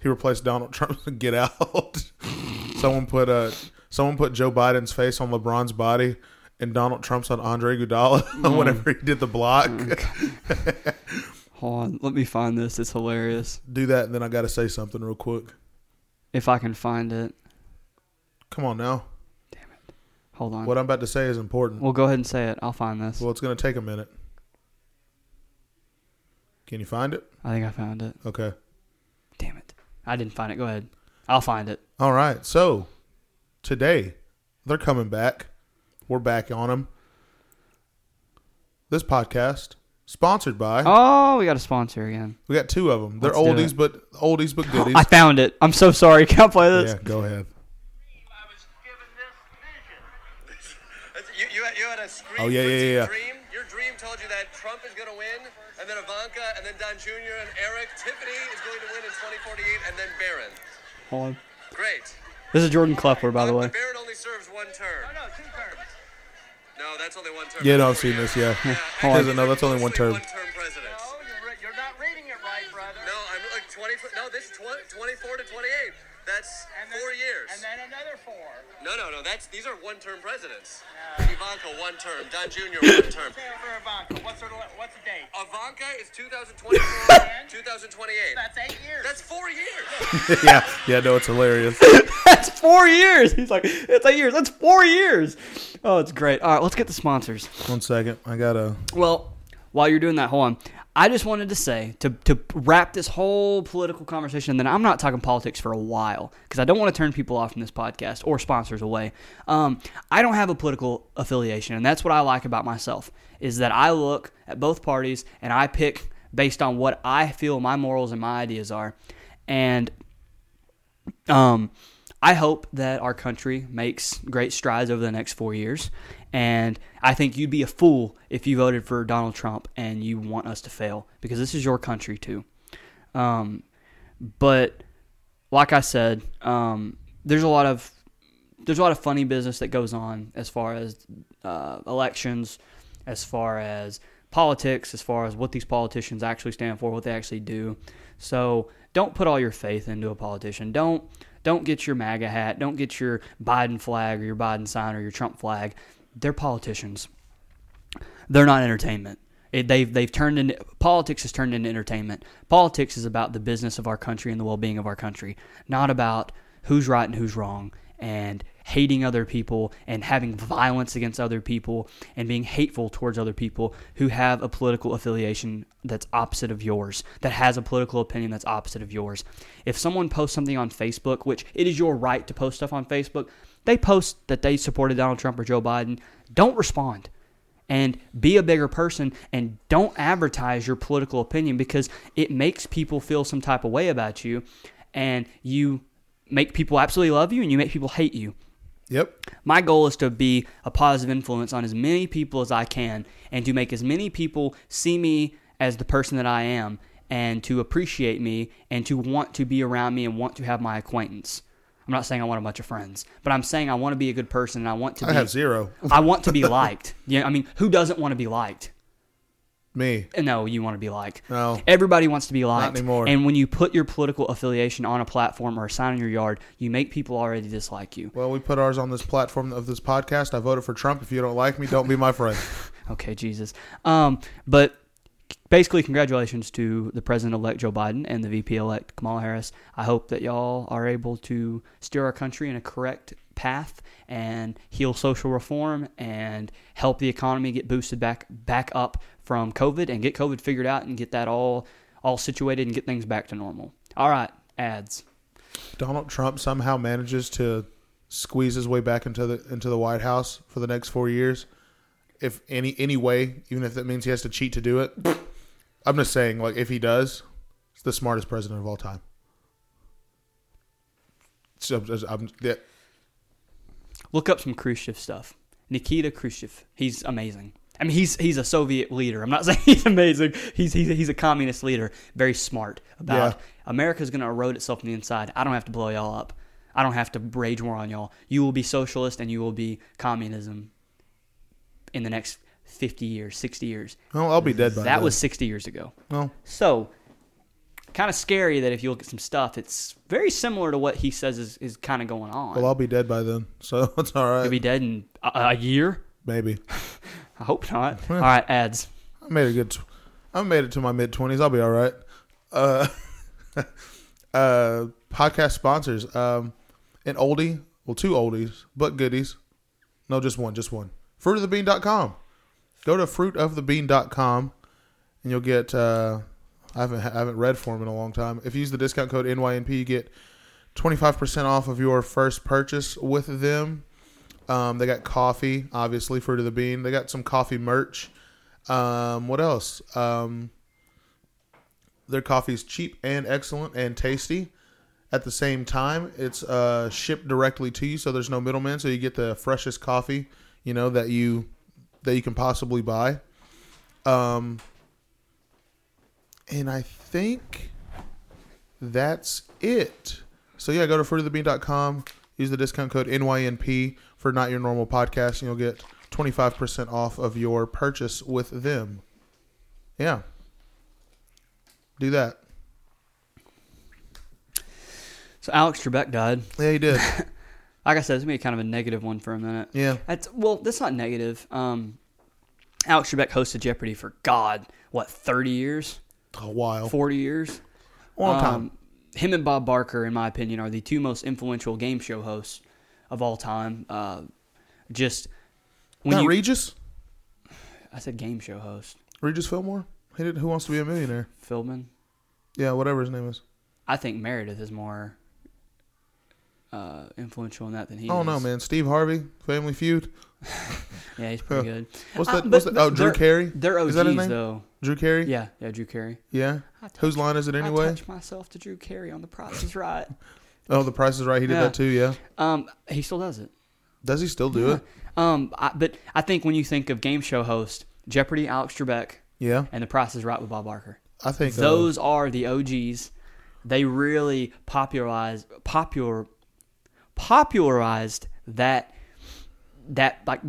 He replaced Donald Trump's Get Out. someone put uh, someone put Joe Biden's face on LeBron's body and Donald Trump's on Andre Iguodala Mm. whenever he did the block. hold on. Let me find this. It's hilarious. Do that, and then I got to say something real quick. If I can find it. Come on now. Damn it. Hold on. What I'm about to say is important. Well, go ahead and say it. I'll find this. Well, it's going to take a minute. Can you find it? I think I found it. Okay. Damn it. I didn't find it. Go ahead. I'll find it. All right. So today they're coming back. We're back on them. This podcast sponsored by. Oh, we got a sponsor again. We got two of them. They're Let's do oldies, it. but oldies but goodies. I found it. I'm so sorry. Can I play this? yeah, go ahead. I was given this vision. You, you, had, you had a scream Oh, yeah, yeah, frenzied yeah, yeah. dream. Your dream told you that Trump is going to win, and then Ivanka, and then Don Jr. and Eric. Tiffany is going to win in 2048, and then Barron. Hold on. Great. This is Jordan Klepper, by the way. Barron only serves one term. No, two terms. No, that's only one term. Yeah, no, I've seen this. Yeah, Yeah, He I- doesn't that's only one term. One-term presidents. No, you're, re- you're not reading it right, brother. No, I'm like 20. No, this is 20, 24 to 28. That's then- four years. And then another four. No, no, no. That's these are one-term presidents. Ivanka, one term. Don Jr. one term. Say for Ivanka. What's her? What's the date? Ivanka is 2024, 2028. That's eight years. That's four years. yeah, yeah. No, it's hilarious. That's four years. He's like, it's eight years. That's four years. Oh, it's great. All right, let's get the sponsors. One second, I gotta. Well, while you're doing that, hold on. I just wanted to say to to wrap this whole political conversation, and then I'm not talking politics for a while because I don't want to turn people off from this podcast or sponsors away. Um, I don't have a political affiliation, and that's what I like about myself is that I look at both parties and I pick based on what I feel my morals and my ideas are, and um, I hope that our country makes great strides over the next four years. And I think you'd be a fool if you voted for Donald Trump and you want us to fail because this is your country too. Um, but like I said, um, there's a lot of there's a lot of funny business that goes on as far as uh, elections, as far as politics, as far as what these politicians actually stand for, what they actually do. So don't put all your faith into a politician. Don't don't get your MAGA hat. Don't get your Biden flag or your Biden sign or your Trump flag. They're politicians. They're not entertainment. It, they've they've turned into politics has turned into entertainment. Politics is about the business of our country and the well being of our country, not about who's right and who's wrong and hating other people and having violence against other people and being hateful towards other people who have a political affiliation that's opposite of yours, that has a political opinion that's opposite of yours. If someone posts something on Facebook, which it is your right to post stuff on Facebook, they post that they supported Donald Trump or Joe Biden, don't respond and be a bigger person and don't advertise your political opinion because it makes people feel some type of way about you and you make people absolutely love you and you make people hate you. Yep. My goal is to be a positive influence on as many people as I can and to make as many people see me as the person that I am and to appreciate me and to want to be around me and want to have my acquaintance. I'm not saying I want a bunch of friends, but I'm saying I want to be a good person and I want to I be have zero. I want to be liked. Yeah, I mean, who doesn't want to be liked? Me. No, you want to be liked. No. Everybody wants to be liked. Not anymore. And when you put your political affiliation on a platform or a sign in your yard, you make people already dislike you. Well, we put ours on this platform of this podcast. I voted for Trump. If you don't like me, don't be my friend. Okay, Jesus. Um, but basically, congratulations to the president-elect Joe Biden and the VP-elect Kamala Harris. I hope that y'all are able to steer our country in a correct path and heal social reform and help the economy get boosted back back up from COVID and get COVID figured out and get that all all situated and get things back to normal. All right, ads. Donald Trump somehow manages to squeeze his way back into the into the White House for the next four years, if any any way, even if that means he has to cheat to do it. I'm just saying, like if he does, it's the smartest president of all time. So I'm, yeah, Look up some Khrushchev stuff. Nikita Khrushchev. He's amazing. I mean, he's he's a Soviet leader. I'm not saying he's amazing. He's he's, he's a communist leader. Very smart about Yeah. America's going to erode itself from the inside. I don't have to blow y'all up. I don't have to rage war on y'all. You will be socialist and you will be communism in the next 50 years, 60 years. well, I'll be dead by then. That then. was 60 years ago. well, So, kind of scary that if you look at some stuff, it's very similar to what he says is, is kind of going on. well, I'll be dead by then, so it's all right. He'll be dead in a, a year. Maybe I hope not. All right, ads. I made a good. T- I made it to my mid twenties. I'll be all right. Uh, uh, podcast sponsors. Um, an oldie, well, two oldies, but goodies. No, just one, just one. Fruitofthebean.com. Go to fruitofthebean.com and you'll get. Uh, I haven't I haven't read for them in a long time. If you use the discount code NYNP, you get twenty five percent off of your first purchase with them. Um, they got coffee, obviously, Fruit of the Bean. They got some coffee merch. Um, what else? Um, their coffee is cheap and excellent and tasty. At the same time, it's uh, shipped directly to you, so there's no middleman. So you get the freshest coffee, you know that you that you can possibly buy. Um, and I think that's it. So yeah, go to fruitofthebean.com. Use the discount code NYNP for not your normal podcast, and you'll get 25% off of your purchase with them. Yeah. Do that. So Alex Trebek died. Yeah, he did. Like I said, it's gonna be kind of a negative one for a minute. Yeah. That's well, that's not negative. Um, Alex Trebek hosted Jeopardy for God, what thirty years, A while. forty years. Long time. Um, him and Bob Barker, in my opinion, are the two most influential game show hosts of all time. Uh, just when Not you, Regis? I said game show host, Regis Fillmore? He did Who Wants to Be a Millionaire? Philbin. Yeah, whatever his name is. I think Meredith is more uh, influential in that than he. I don't know, man. Steve Harvey, Family Feud. Yeah, he's pretty good. What's Uh, that? but- what's that? Oh, Drew Carey? They're OGs Is that his name? though. Drew Carey? Yeah, yeah, Drew Carey. Yeah. Touch- Whose line is it anyway? I anyway? touch myself to Drew Carey on The Price is Right. Oh, The Price is Right. He did Yeah. that too, yeah. Um, he still does it. Does he still do it? Um, I, but I think when you think of game show host, Jeopardy, Alex Trebek, Yeah. and The Price is Right with Bob Barker. I think uh, Those are the OGs. They really popularized popular popularized that that like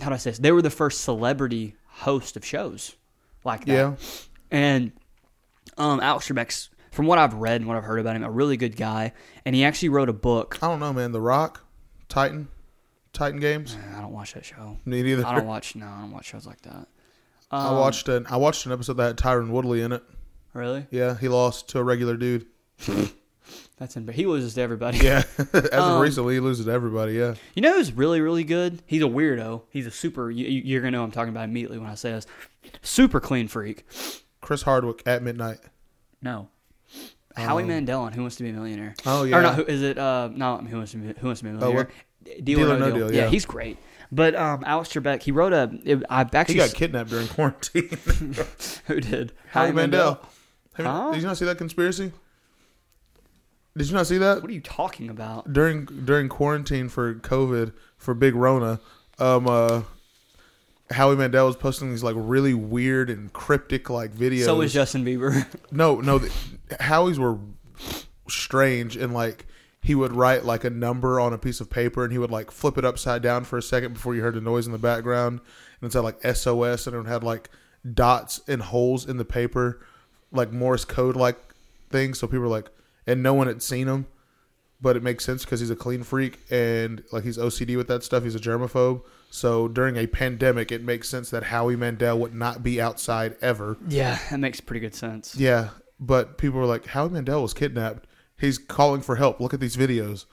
how do I say this? They were the first celebrity host of shows like that. Yeah. And um, Alex Trebek's, from what I've read and what I've heard about him, a really good guy. And he actually wrote a book. I don't know, man. The Rock, Titan, Titan Games. I don't watch that show. Me neither. I don't watch no, I don't watch shows like that. I Um, watched an I watched an episode that had Tyron Woodley in it. Really? Yeah, he lost to a regular dude. That's in. But he loses to everybody. Yeah, as of Um, recently, he loses to everybody. Yeah, You know who's really, really good? He's a weirdo. He's a super. You, you're gonna know I'm talking about immediately when I say this. Super clean freak. Chris Hardwick at midnight. No. Howie Mandel on Who Wants to Be a Millionaire. Oh, yeah. Or not? Who is it? Uh, not Who Wants to Be, Who Wants to Be a Oh, Millionaire. what? Deal, Deal or No, Deal. Yeah. yeah. he's great. But um, Alex Trebek, he wrote a. It, I've He actually. got kidnapped during quarantine. who did? Howie Mandel. Have you- Huh? Did you not see that conspiracy? Did you not see that What are you talking about? during during quarantine for COVID for Big Rona? Um, uh, Howie Mandel was posting these like really weird and cryptic like videos. So was Justin Bieber. No, no, the, Howie's were strange and like he would write like a number on a piece of paper and he would like flip it upside down for a second before you heard the noise in the background and it said like SOS and it had like dots and holes in the paper like Morse code like things so people were like and no one had seen him but it makes sense because he's a clean freak and like he's OCD with that stuff he's a germaphobe so during a pandemic it makes sense that Howie Mandel would not be outside ever yeah, that makes pretty good sense. yeah, but people were like, Howie Mandel was kidnapped. He's calling for help. Look at these videos.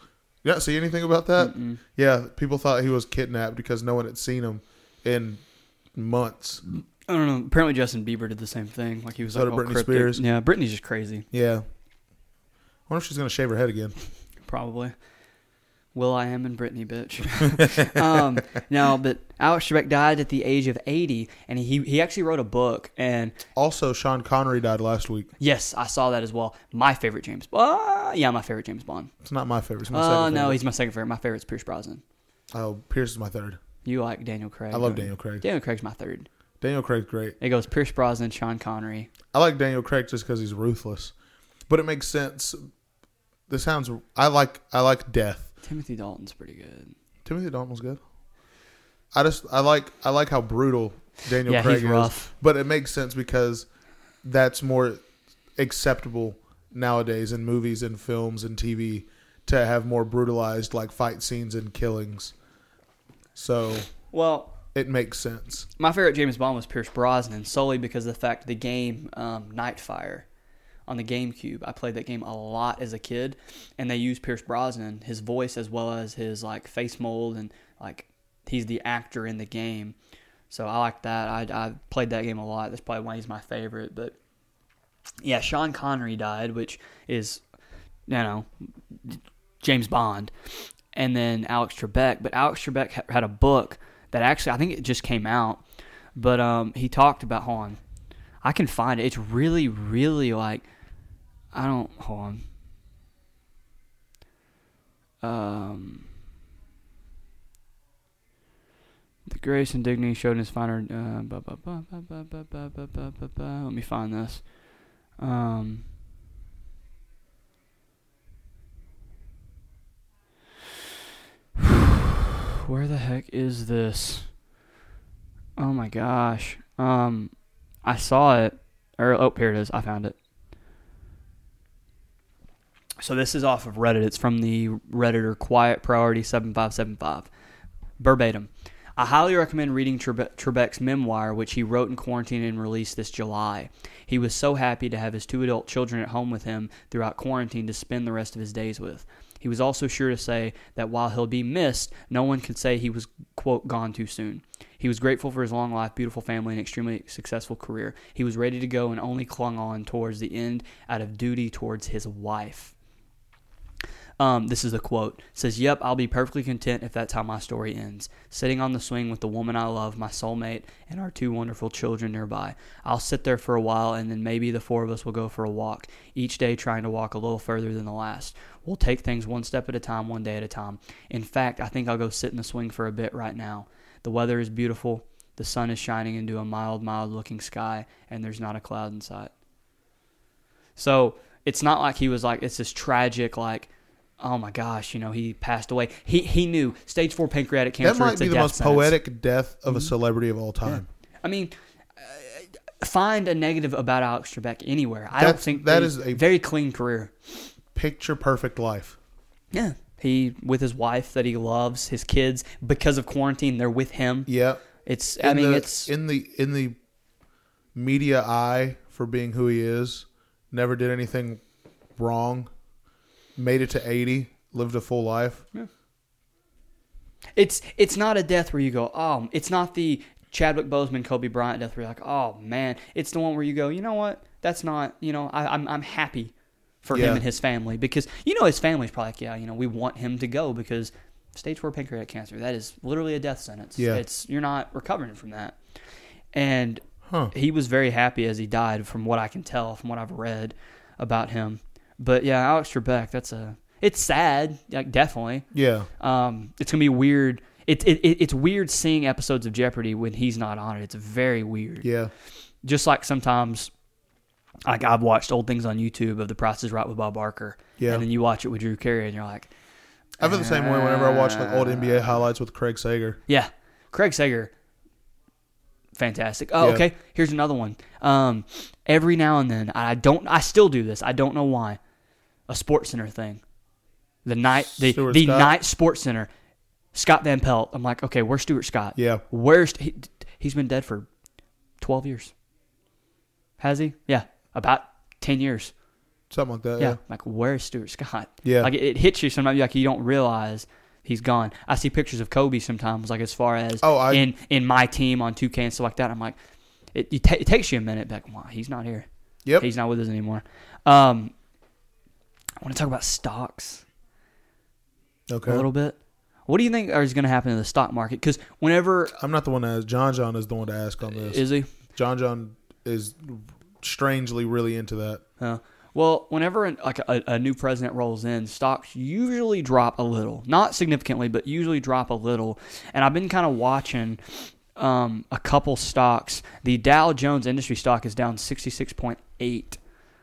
You not see anything about that? Yeah, people thought he was kidnapped because no one had seen him in months. I don't know. Apparently, Justin Bieber did the same thing. Like he was So like Britney cryptic. Spears. Yeah, Britney's just crazy. Yeah. I wonder if she's going to shave her head again. Probably. will.i.am and Britney, bitch. um, no, but Alex Trebek died at the age of 80, and he he actually wrote a book. And Also, Sean Connery died last week. yes, I saw that as well. My favorite James Bond. yeah, my favorite James Bond. It's not my favorite. It's my Oh, second no, favorite. he's my second favorite. My favorite's Pierce Brosnan. Oh, Pierce is my third. You like Daniel Craig. I love? Daniel Craig. Daniel Craig's my third. Daniel Craig's great. It goes Pierce Brosnan, Sean Connery. I like Daniel Craig just because he's ruthless, but it makes sense. This sounds. I like. I like death. Timothy Dalton's pretty good. Timothy Dalton was good. I just I like I like how brutal Daniel Yeah, Craig he's is, rough. but it makes sense because that's more acceptable nowadays in movies and films and TV to have more brutalized like fight scenes and killings. So Well, it makes sense. My favorite James Bond was Pierce Brosnan solely because of the fact the game um, Nightfire on the GameCube. I played that game a lot as a kid, and they used Pierce Brosnan, his voice as well as his like face mold and like he's the actor in the game. So I like that. I, I played that game a lot. That's probably why he's my favorite. But yeah, Sean Connery died, which is you know James Bond, and then Alex Trebek. But Alex Trebek had a book that actually I think it just came out, but um, he talked about. Hold on, I can find it. It's really, really like I don't hold on. Um, the grace and dignity showed in his finer. Uh. Let me find this. Um. Where the heck is this? Oh my gosh. Um, I saw it. Or oh, here it is. I found it. So this is off of Reddit. It's from the Redditor Quiet Priority seven five seven five. Verbatim. I highly recommend reading Trebe- Trebek's memoir, which he wrote in quarantine and released this July. He was so happy to have his two adult children at home with him throughout quarantine to spend the rest of his days with. He was also sure to say that while he'll be missed, no one could say he was, quote, gone too soon. He was grateful for his long life, beautiful family, and extremely successful career. He was ready to go and only clung on towards the end out of duty towards his wife. Um, this is a quote. Says, Yep, I'll be perfectly content if that's how my story ends. Sitting on the swing with the woman I love, my soulmate, and our two wonderful children nearby. I'll sit there for a while and then maybe the four of us will go for a walk, each day trying to walk a little further than the last. We'll take things one step at a time, one day at a time. In fact, I think I'll go sit in the swing for a bit right now. The weather is beautiful, the sun is shining into a mild, mild looking sky, and there's not a cloud in sight. So it's not like he was like, it's this tragic, like, oh my gosh, you know, he passed away. He he knew stage four pancreatic cancer. That might be the most sentence. poetic death of a celebrity of all time. I mean, uh, find a negative about Alex Trebek anywhere. I don't think that is a- very clean career. Picture perfect life. Yeah, he with his wife that he loves, his kids because of quarantine, they're with him. Yeah. It's I In mean the- it's in the in the media eye for being who he is. Never did anything wrong. Made it to 80. Lived a full life. It's it's not a death where you go, oh, it's not the Chadwick Boseman, Kobe Bryant death where you're like, oh man. It's the one where you go, you know what? That's not, you know, I, I'm I'm happy for Yeah. him and his family because you know his family's probably like, yeah, you know, we want him to go because stage four pancreatic cancer that is literally a death sentence. Yeah. it's you're not recovering from that, and Huh. he was very happy as he died, from what I can tell, from what I've read about him. But yeah, Alex Trebek, that's a it's sad, like definitely. Yeah. Um, it's gonna be weird. It's it, it, it's weird seeing episodes of Jeopardy when he's not on it. It's very weird. Yeah. Just like sometimes, like I've watched old things on YouTube of The Price is Right with Bob Barker. Yeah. And then you watch it with Drew Carey, and you're like, I feel the same way whenever I watch like old NBA highlights with Craig Sager. yeah, Craig Sager, fantastic. Oh, Yeah. okay. Here's another one. Um, every now and then, I don't. I still do this. I don't know why. A Sports Center thing. The night, the Stuart the Scott? night Sports Center. Scott Van Pelt. I'm like, okay, where's Stuart Scott? Yeah. Where's he, he's been dead for twelve years. Has he? Yeah, about ten years. Something like that. Yeah. Yeah. Like, where's Stuart Scott? Yeah. Like, it, it hits you sometimes, like, you don't realize he's gone. I see pictures of Kobe sometimes, like, as far as Oh, I- in, in my team on 2K and stuff like that. I'm like, it, ta- it takes you a minute, like, wow, he's not here. Yep. He's not with us anymore. Um, I want to talk about stocks Okay. a little bit. What do you think is going to happen to the stock market? Because whenever I'm not the one that John John is the one to ask on this. is he? John John is strangely really into that. Uh, well, whenever an, like a, a new president rolls in, stocks usually drop a little, not significantly, but usually drop a little. And I've been kind of watching um, a couple stocks. The Dow Jones Industry stock is down sixty six point eight,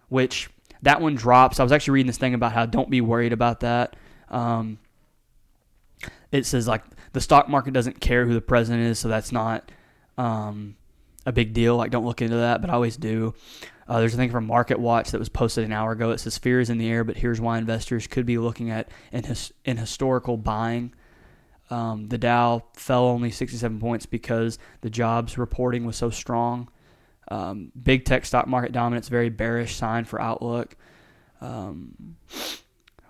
which that one drops. I was actually reading this thing about how don't be worried about that. Um, it says like the stock market doesn't care who the president is, so that's not um, a big deal. Like don't look into that, but I always do. Uh, there's a thing from Market Watch that was posted an hour ago. It says fear is in the air, but here's why investors could be looking at in, his, in historical buying. Um, the Dow fell only 67 points because the jobs reporting was so strong. Um, big tech stock market dominance, very bearish sign for outlook. Um,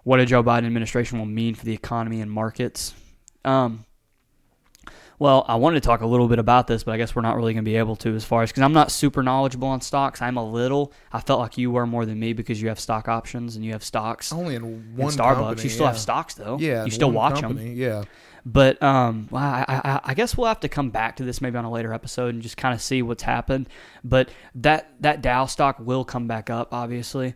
what a Joe Biden administration will mean for the economy and markets. Um, well, I wanted to talk a little bit about this, but I guess we're not really going to be able to as far as because I'm not super knowledgeable on stocks. I'm a little. I felt like you were more than me because you have stock options and you have stocks. Only in in one Starbucks, company, you still have stocks though. Yeah, you still watch them. Yeah. But um, I, I, I guess we'll have to come back to this maybe on a later episode and just kind of see what's happened. But that that Dow stock will come back up, obviously.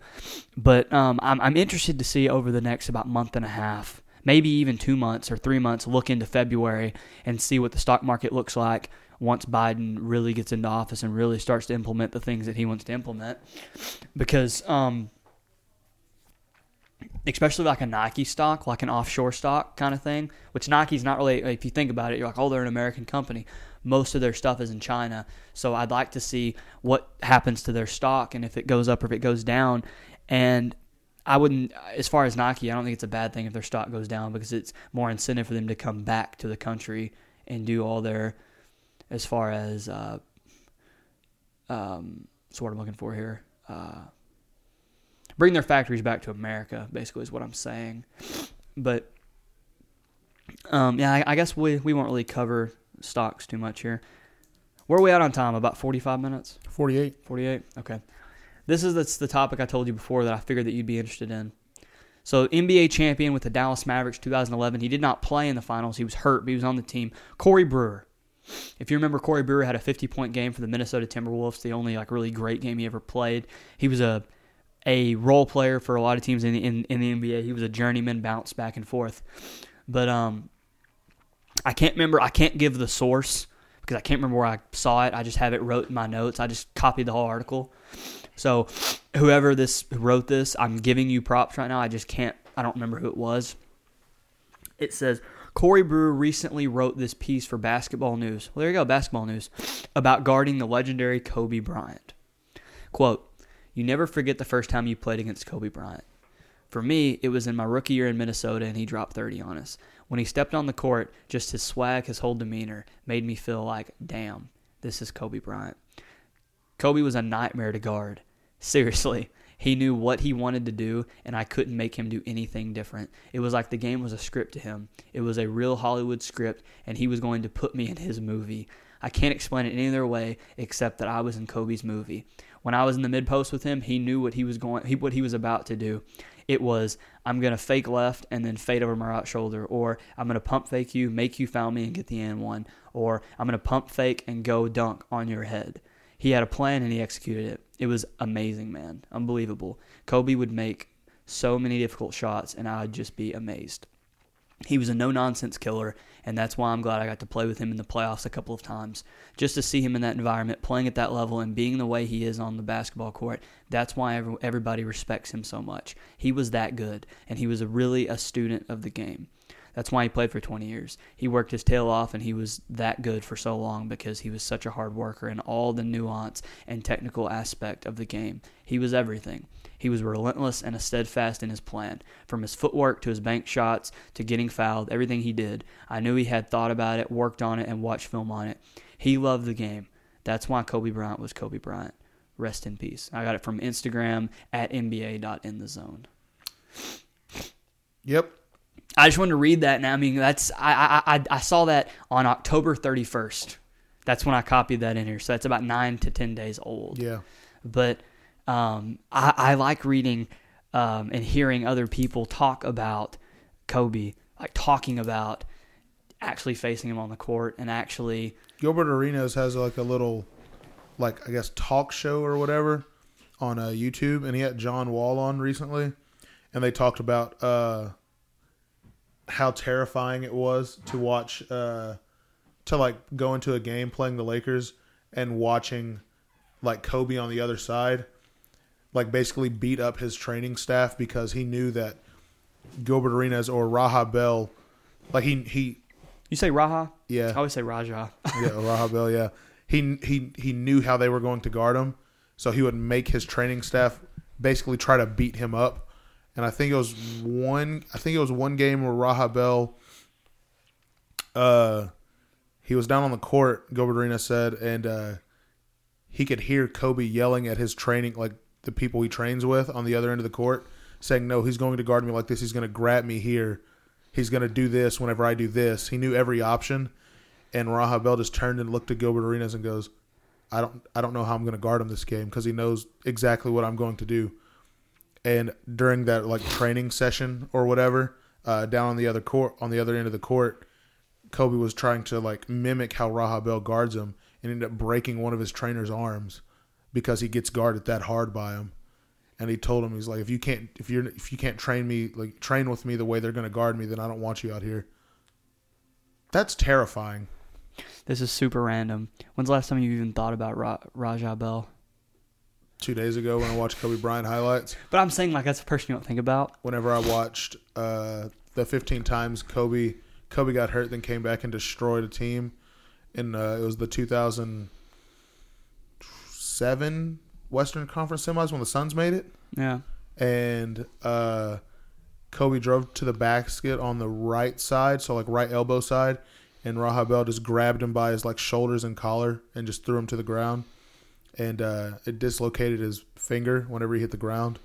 But um, I'm I'm interested to see over the next about month and a half, maybe even two months or three months, look into February and see what the stock market looks like once Biden really gets into office and really starts to implement the things that he wants to implement. Because um, especially like a Nike stock, like an offshore stock kind of thing, which Nike's not really, if you think about it, you're like, oh, they're an American company. Most of their stuff is in China. So I'd like to see what happens to their stock and if it goes up or if it goes down. And I wouldn't, as far as Nike, I don't think it's a bad thing if their stock goes down because it's more incentive for them to come back to the country and do all their, as far as, uh, um, that's what I'm looking for here. Uh, bring their factories back to America, basically, is what I'm saying. But um, yeah, I, I guess we we won't really cover stocks too much here. Where are we at on time? About 45 minutes? 48. 48? Okay. This is that's the topic I told you before that I figured that you'd be interested in. So, NBA champion with the Dallas Mavericks 2011. He did not play in the finals. He was hurt, but he was on the team. Corey Brewer. If you remember, Corey Brewer had a 50 point game for the Minnesota Timberwolves, the only like really great game he ever played. He was a a role player for a lot of teams in the, in, in the NBA. He was a journeyman, bounced back and forth. But um, I can't remember. I can't give the source because I can't remember where I saw it. I just have it wrote in my notes. I just copied the whole article. So whoever this wrote this, I'm giving you props right now. I just can't. I don't remember who it was. It says Corey Brewer recently wrote this piece for Basketball News. Well, there you go, Basketball News, about guarding the legendary Kobe Bryant. Quote: You never forget the first time you played against Kobe Bryant. For me, it was in my rookie year in Minnesota, and he dropped 30 on us. When he stepped on the court, just his swag, his whole demeanor made me feel like, damn, this is Kobe Bryant. Kobe was a nightmare to guard. Seriously. He knew what he wanted to do, and I couldn't make him do anything different. It was like the game was a script to him. It was a real Hollywood script, and he was going to put me in his movie. I can't explain it any other way except that I was in Kobe's movie. When I was in the mid post with him, he knew what he was going, he, what he was about to do. It was I'm gonna fake left and then fade over my right shoulder, or I'm gonna pump fake you, make you foul me and get the and one, or I'm gonna pump fake and go dunk on your head. He had a plan and he executed it. It was amazing, man, unbelievable. Kobe would make so many difficult shots, and I'd just be amazed. He was a no nonsense killer, and that's why I'm glad I got to play with him in the playoffs a couple of times. Just to see him in that environment, playing at that level, and being the way he is on the basketball court, that's why everybody respects him so much. He was that good, and he was a really a student of the game. That's why he played for 20 years. He worked his tail off, and he was that good for so long because he was such a hard worker in all the nuance and technical aspect of the game. He was everything. He was relentless and steadfast in his plan. From his footwork to his bank shots to getting fouled, everything he did, I knew he had thought about it, worked on it, and watched film on it. He loved the game. That's why Kobe Bryant was Kobe Bryant. Rest in peace. I got it from Instagram at NBA.inthezone. Yep. I just wanted to read that, and I mean that's I I I, I saw that on October 31st. That's when I copied that in here. So that's about nine to ten days old. Yeah. But um, I, I like reading um, and hearing other people talk about Kobe, like talking about actually facing him on the court and actually Gilbert Arenas has like a little, like I guess talk show or whatever on uh, YouTube, and he had John Wall on recently, and they talked about uh, how terrifying it was to watch, uh, to like go into a game playing the Lakers and watching like Kobe on the other side, like basically beat up his training staff because he knew that Gilbert Arenas or Raha Bell, like he he you say Raha. yeah I always say Raja. yeah, Raha Bell, yeah. He he he knew how they were going to guard him, so he would make his training staff basically try to beat him up. And I think it was one. I think it was one game where Raha Bell, uh, he was down on the court. Gilbert Arenas said, and uh, he could hear Kobe yelling at his training, like the people he trains with on the other end of the court, saying, "No, he's going to guard me like this. He's going to grab me here. He's going to do this whenever I do this." He knew every option, and Raha Bell just turned and looked at Gilbert Arenas and goes, "I don't, I don't know how I'm going to guard him this game because he knows exactly what I'm going to do." And during that like training session or whatever, uh, down on the other court, on the other end of the court, Kobe was trying to like mimic how Raha Bell guards him and ended up breaking one of his trainer's arms because he gets guarded that hard by him. And he told him he's like, if you can't if you're if you can't train me like train with me the way they're to guard me, then I don't want you out here. That's terrifying. This is super random. When's the last time you even thought about Ra- Raja Bell? Two days ago when I watched Kobe Bryant highlights, But I'm saying like that's a person you don't think about. whenever I watched uh, the 15 times Kobe Kobe got hurt, then came back and destroyed a team, and uh, it was the 2007 Western Conference semis when the Suns made it, Yeah. and uh, Kobe drove to the basket on the right side, so like right elbow side, and Raha Bell just grabbed him by his like shoulders and collar and just threw him to the ground, and uh, it dislocated his finger whenever he hit the ground,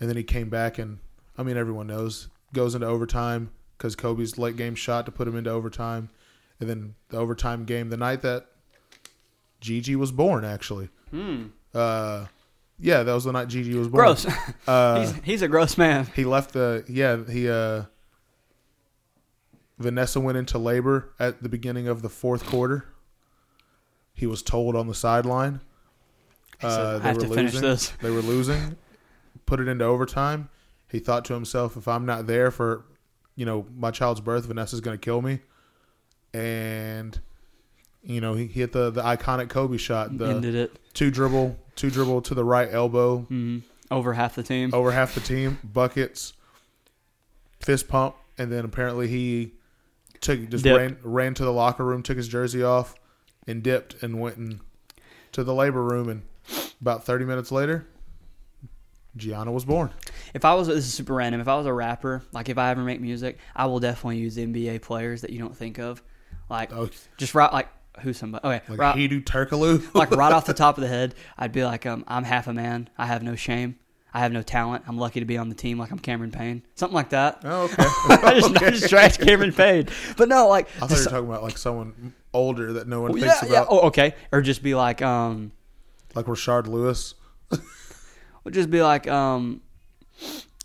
and then he came back and I mean everyone knows goes into overtime because Kobe's late game shot to put him into overtime, and then the overtime game the night that Gigi was born actually. Hmm. Uh, yeah, that was the night Gigi was born. Gross. Uh, he's he's a gross man. he left the yeah he uh Vanessa went into labor at the beginning of the fourth quarter. He was told on the sideline. Uh, "I they have were to finish losing. this." They were losing. Put it into overtime. He thought to himself, "If I'm not there for, you know, my child's birth, Vanessa's going to kill me." And, you know, he hit the the iconic Kobe shot, the Ended it. two dribble, two dribble to the right elbow, hmm Over half the team. over half the team, buckets, fist pump, and then apparently he took just ran ran to the locker room, took his jersey off, and dipped and went in to the labor room. And about thirty minutes later, Gianna was born. If I was this is super random. If I was a rapper, like if I ever make music, I will definitely use NBA players that you don't think of, like Oh, just right like who's somebody? Okay, Like right, Hedo Turkoglu. like right off the top of the head, I'd be like, um, I'm half a man. I have no shame. I have no talent. I'm lucky to be on the team. Like I'm Cameron Payne, something like that. Oh, okay. I just, I just trash Cameron Payne, but no, like I thought you were talking about like someone older that no one yeah, thinks yeah. about, Oh, okay, or just be like, um, like Rashard Lewis, or just be like, um,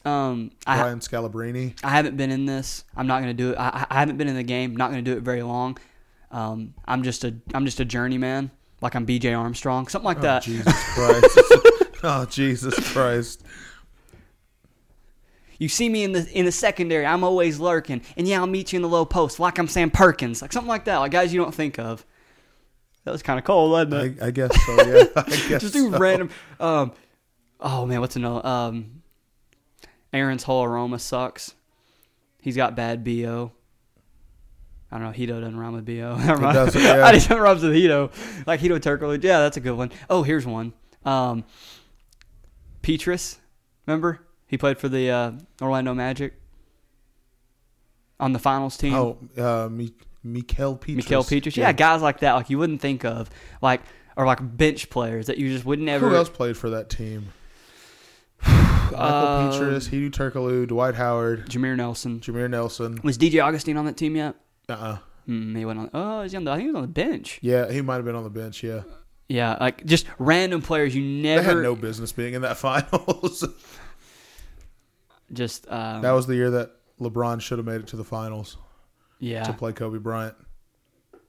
um, I, Ryan Scalabrine. I haven't been in this. I'm not going to do it. I, I haven't been in the game. Not going to do it very long. Um, I'm just a I'm just a journeyman. Like I'm B.J. Armstrong, something like Oh, that. Jesus Christ. oh, Jesus Christ. You see me in the in the secondary. I'm always lurking, and yeah, I'll meet you in the low post, like I'm Sam Perkins, like something like that. Like guys you don't think of. That was kind of cold, wasn't it? I, I guess so, yeah. I guess just do so. random. Um, oh man, what's another? Um, Aaron's whole aroma sucks. He's got bad bo. I don't know. Hito doesn't rhyme with bo. Never mind. doesn't, yeah. I just rhymes with Hedo, like Hedo Turkoglu. Yeah, that's a good one. Oh, here's one. Um, Pietrus, remember he played for the uh, Orlando Magic on the finals team. Oh, uh, Mi- Mickael Pietrus. Mickael Pietrus. Yeah, guys like that, like you wouldn't think of, like or like bench players that you just wouldn't never. Who else played for that team? Michael Uh, Pietrus, Hedo Turkoglu, Dwight Howard, Jameer Nelson. Jameer Nelson. Was DJ Augustin on that team yet? Uh-uh. Hmm, he went on. Oh, is he on the, I think he was on the bench. Yeah, he might have been on the bench, yeah. Yeah, like just random players you never. They had no business being in that finals. just. Um, that was the year that LeBron should have made it to the finals yeah, to play Kobe Bryant.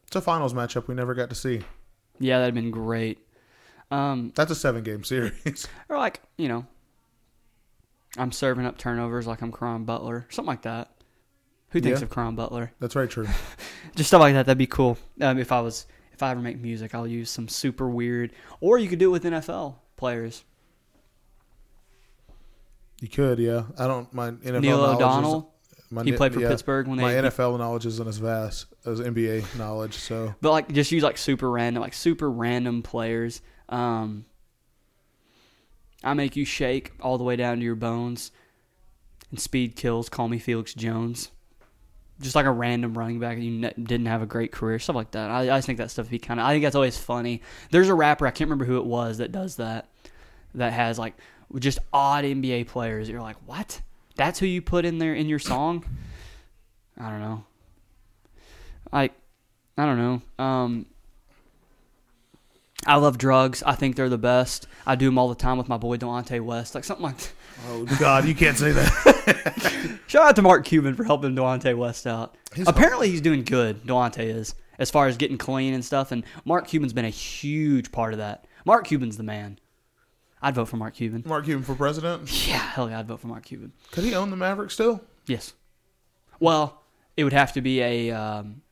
It's a finals matchup we never got to see. yeah, that'd been great. Um, That's a seven game series. or like you know, I'm serving up turnovers like I'm Caron Butler, something like that. Who thinks Yeah. of Caron Butler? That's right, true. Just stuff like that. That'd be cool. Um, if I was, if I ever make music, I'll use some super weird, or you could do it with NFL players. You could, yeah. I don't mind NFL Neil O'Donnell. My He played for yeah. Pittsburgh when they My NFL knowledge isn't as vast as NBA knowledge, so But like just use like super random, like super random players. Um, I make you shake all the way down to your bones. And speed kills. Call me Felix Jones. Just like a random running back, and you ne- didn't have a great career, stuff like that. I, I just think that stuff would be kind of. I think that's always funny. There's a rapper I can't remember who it was that does that. That has like just odd NBA players. You're like, what? That's who you put in there in your song? I don't know. Like, I don't know. Um, I love drugs. I think they're the best. I do them all the time with my boy Delonte West, like something like. Oh God, you can't say that. Shout out to Mark Cuban for helping Delonte West out. He's Apparently, he's doing good. Delonte is as far as getting clean and stuff. And Mark Cuban's been a huge part of that. Mark Cuban's the man. I'd vote for Mark Cuban. Mark Cuban for president. Yeah, hell yeah, I'd vote for Mark Cuban. Could he own the Mavericks still? Yes. Well, it would have to be a. Um,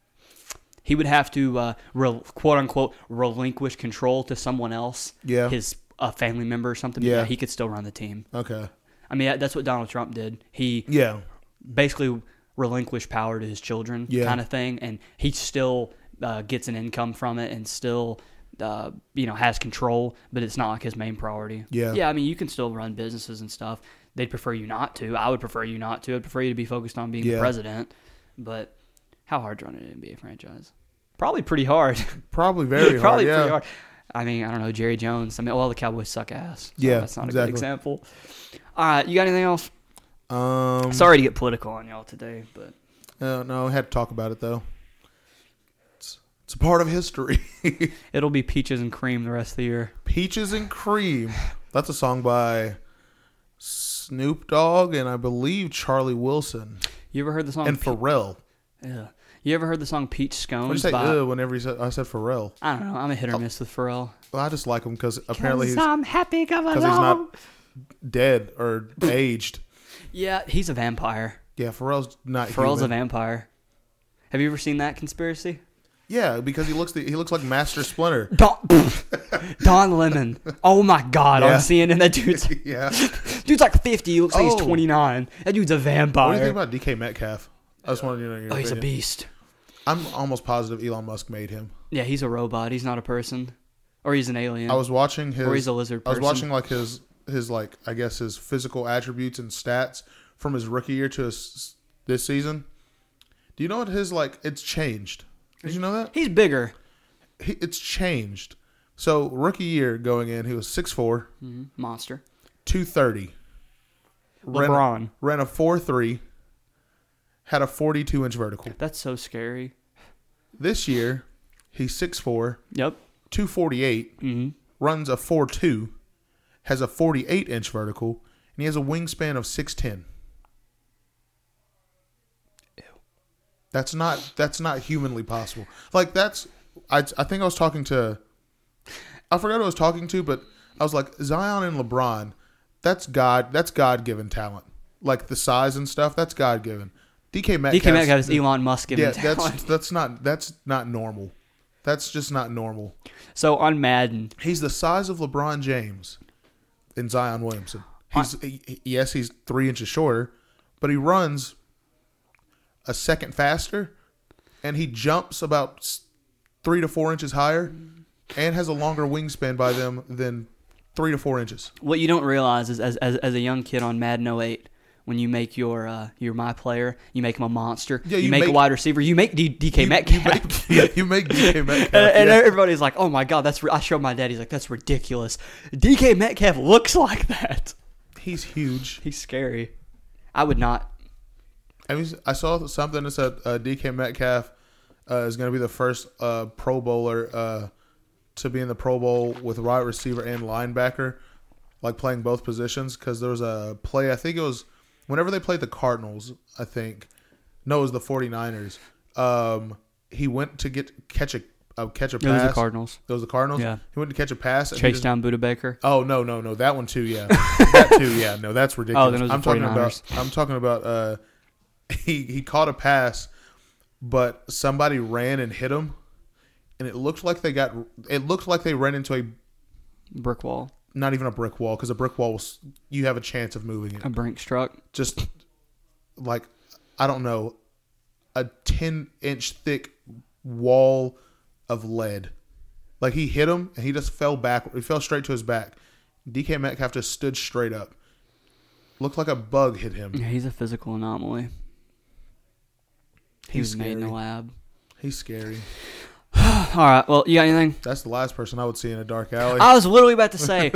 he would have to uh, rel- quote unquote relinquish control to someone else. Yeah. His a family member or something. Yeah. Yeah. He could still run the team. Okay. I mean, that's what Donald Trump did. He Yeah. basically relinquished power to his children, Yeah. kind of thing, and he still uh, gets an income from it and still. Uh, you know, has control, but it's not like his main priority. Yeah. yeah. I mean, you can still run businesses and stuff. They'd prefer you not to. I would prefer you not to. I'd prefer you to be focused on being Yeah. the president. But how hard to run an NBA franchise? Probably pretty hard. Probably very Probably hard. Yeah. pretty hard. I mean, I don't know. Jerry Jones. I mean, well, the Cowboys suck ass. so Yeah, that's not a good example. All right, you got anything else? Um. Sorry to get political on y'all today, but Uh, no, I had to talk about it though. It's, a part of history. it'll be peaches and cream the rest of the year. Peaches and Cream. That's a song by Snoop Dogg and I believe Charlie Wilson You ever heard the song? and Pe- Pharrell. yeah. You ever heard the song Peach What do you say? by? Ugh, whenever you said, I said Pharrell. I don't know. I'm a hit or oh. miss with Pharrell. Well, I just like him because apparently he's I'm happy coming because he's not dead or aged. Yeah, he's a vampire. Yeah, Pharrell's not. Pharrell's a vampire. Have you ever seen that conspiracy? Yeah, because he looks the, he looks like Master Splinter. Don, Don Lemon. Oh my God! Yeah. On CNN, that dude's yeah. dude's like 50. He looks like Oh. he's 29. That dude's a vampire. What do you think about DK Metcalf? I just wanted to know your oh, he's a beast. I'm almost positive Elon Musk made him. Yeah, he's a robot. He's not a person, or he's an alien. I was watching his. Or he's a lizard I was watching like his his like I guess his physical attributes and stats from his rookie year to his this season. Do you know what his like? It's changed. Did you know that? He's bigger. he, it's changed. So rookie year going in, he was 6'4", Monster. 230. Ran, LeBron. ran a 4'3", had a 42 inch vertical. That's so scary. This year, he's 6'4", Yep. 248, hmm runs a 4'2", has a 48 inch vertical, and he has a wingspan of 6'10". That's not that's not humanly possible. Like that's I I think I was talking to I forgot who I was talking to, but I was like Zion and LeBron. That's God. That's God given talent. Like the size and stuff. That's God given. DK Metcalf. DK Metcalf is Elon Musk given Yeah, talent. that's that's not that's not normal. That's just not normal. So on Madden, He's the size of LeBron James and Zion Williamson. He's he- he- yes, he's three inches shorter, but he runs a second faster, and he jumps about three to four inches higher, and has a longer wingspan by them than three to four inches. what you don't realize is as, as, as a young kid on Madden 08, when you make your uh, your my player, you make him a monster. Yeah, you, you make, a wide receiver. You make D- DK You- you Metcalf. make- yeah, you make DK Metcalf. and, and yeah. everybody's like, "Oh my god, that's." Ri-. I showed my dad. He's like, "That's ridiculous." DK Metcalf looks like that. He's huge. He's scary. I would not. I mean, I saw something that said uh, DK Metcalf uh, is going to be the first uh, Pro Bowler uh, to be in the Pro Bowl with wide receiver and linebacker, like playing both positions. Because there was a play, I think it was whenever they played the Cardinals, I think. No, it was the 49ers. Um, he went to get catch a uh, catch a pass. It was the Cardinals. It was the Cardinals. Yeah. he went to catch a pass. and Chase just- down Budda Baker. Oh no no no that one too yeah that too yeah no that's ridiculous. Oh, then it was I'm the talking 49ers. about I'm talking about uh he he caught a pass, but somebody ran and hit him, and it looked like they got it looked like they ran into a Brick wall. not even a brick wall because a brick wall was, you have a chance of moving it A Brinks truck. just like I don't know a ten inch thick wall of lead. Like he hit him and he just fell back. He fell straight to his back. DK Metcalf just stood straight up. Looked like a bug hit him. Yeah, he's a physical anomaly. He He's was made in a lab. He's scary. All right. Well, you got anything? That's the last person I would see in a dark alley. I was literally about to say,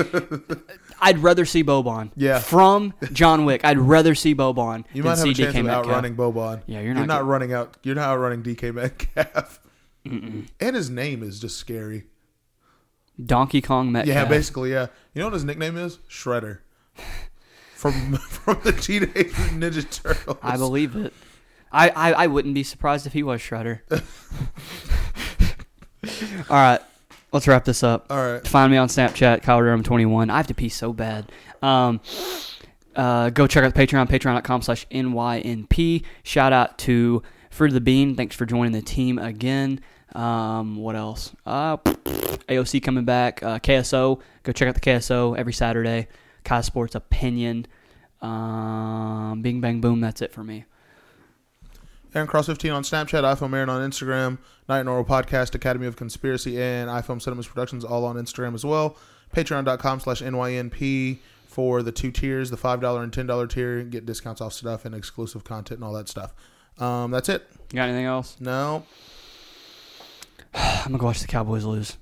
I'd rather see Boban. Yeah. From John Wick, I'd rather see Boban you than might have see a chance DK of Metcalf. outrunning Boban. Yeah, you're not. You're not running out. You're not outrunning DK Metcalf. And his name is just scary. Donkey Kong Metcalf. Yeah, basically, yeah. You know what his nickname is? Shredder. From from the Teenage Mutant Ninja Turtles. I believe it. I, I, I wouldn't be surprised if he was Shredder. All right, let's wrap this up. All right. Find me on Snapchat, KyleDurham21. I have to pee so bad. Um, uh, go check out the Patreon, patreon.com slash NYNP. Shout out to Fruit of the Bean. Thanks for joining the team again. Um, what else? Uh, AOC coming back. Uh, KSO. Go check out the KSO every Saturday. Kai Sports Opinion. Um, Bing Bang Boom. That's it for me. Aaron Cross 15 on Snapchat, iPhone Aaron on Instagram, Night and Oral Podcast, Academy of Conspiracy, and iPhone Cinemas Productions all on Instagram as well. Patreon.com slash NYNP for the two tiers, the $5 and $10 tier. Get discounts off stuff and exclusive content and all that stuff. Um, that's it. You got anything else? No. I'm going to go watch the Cowboys lose.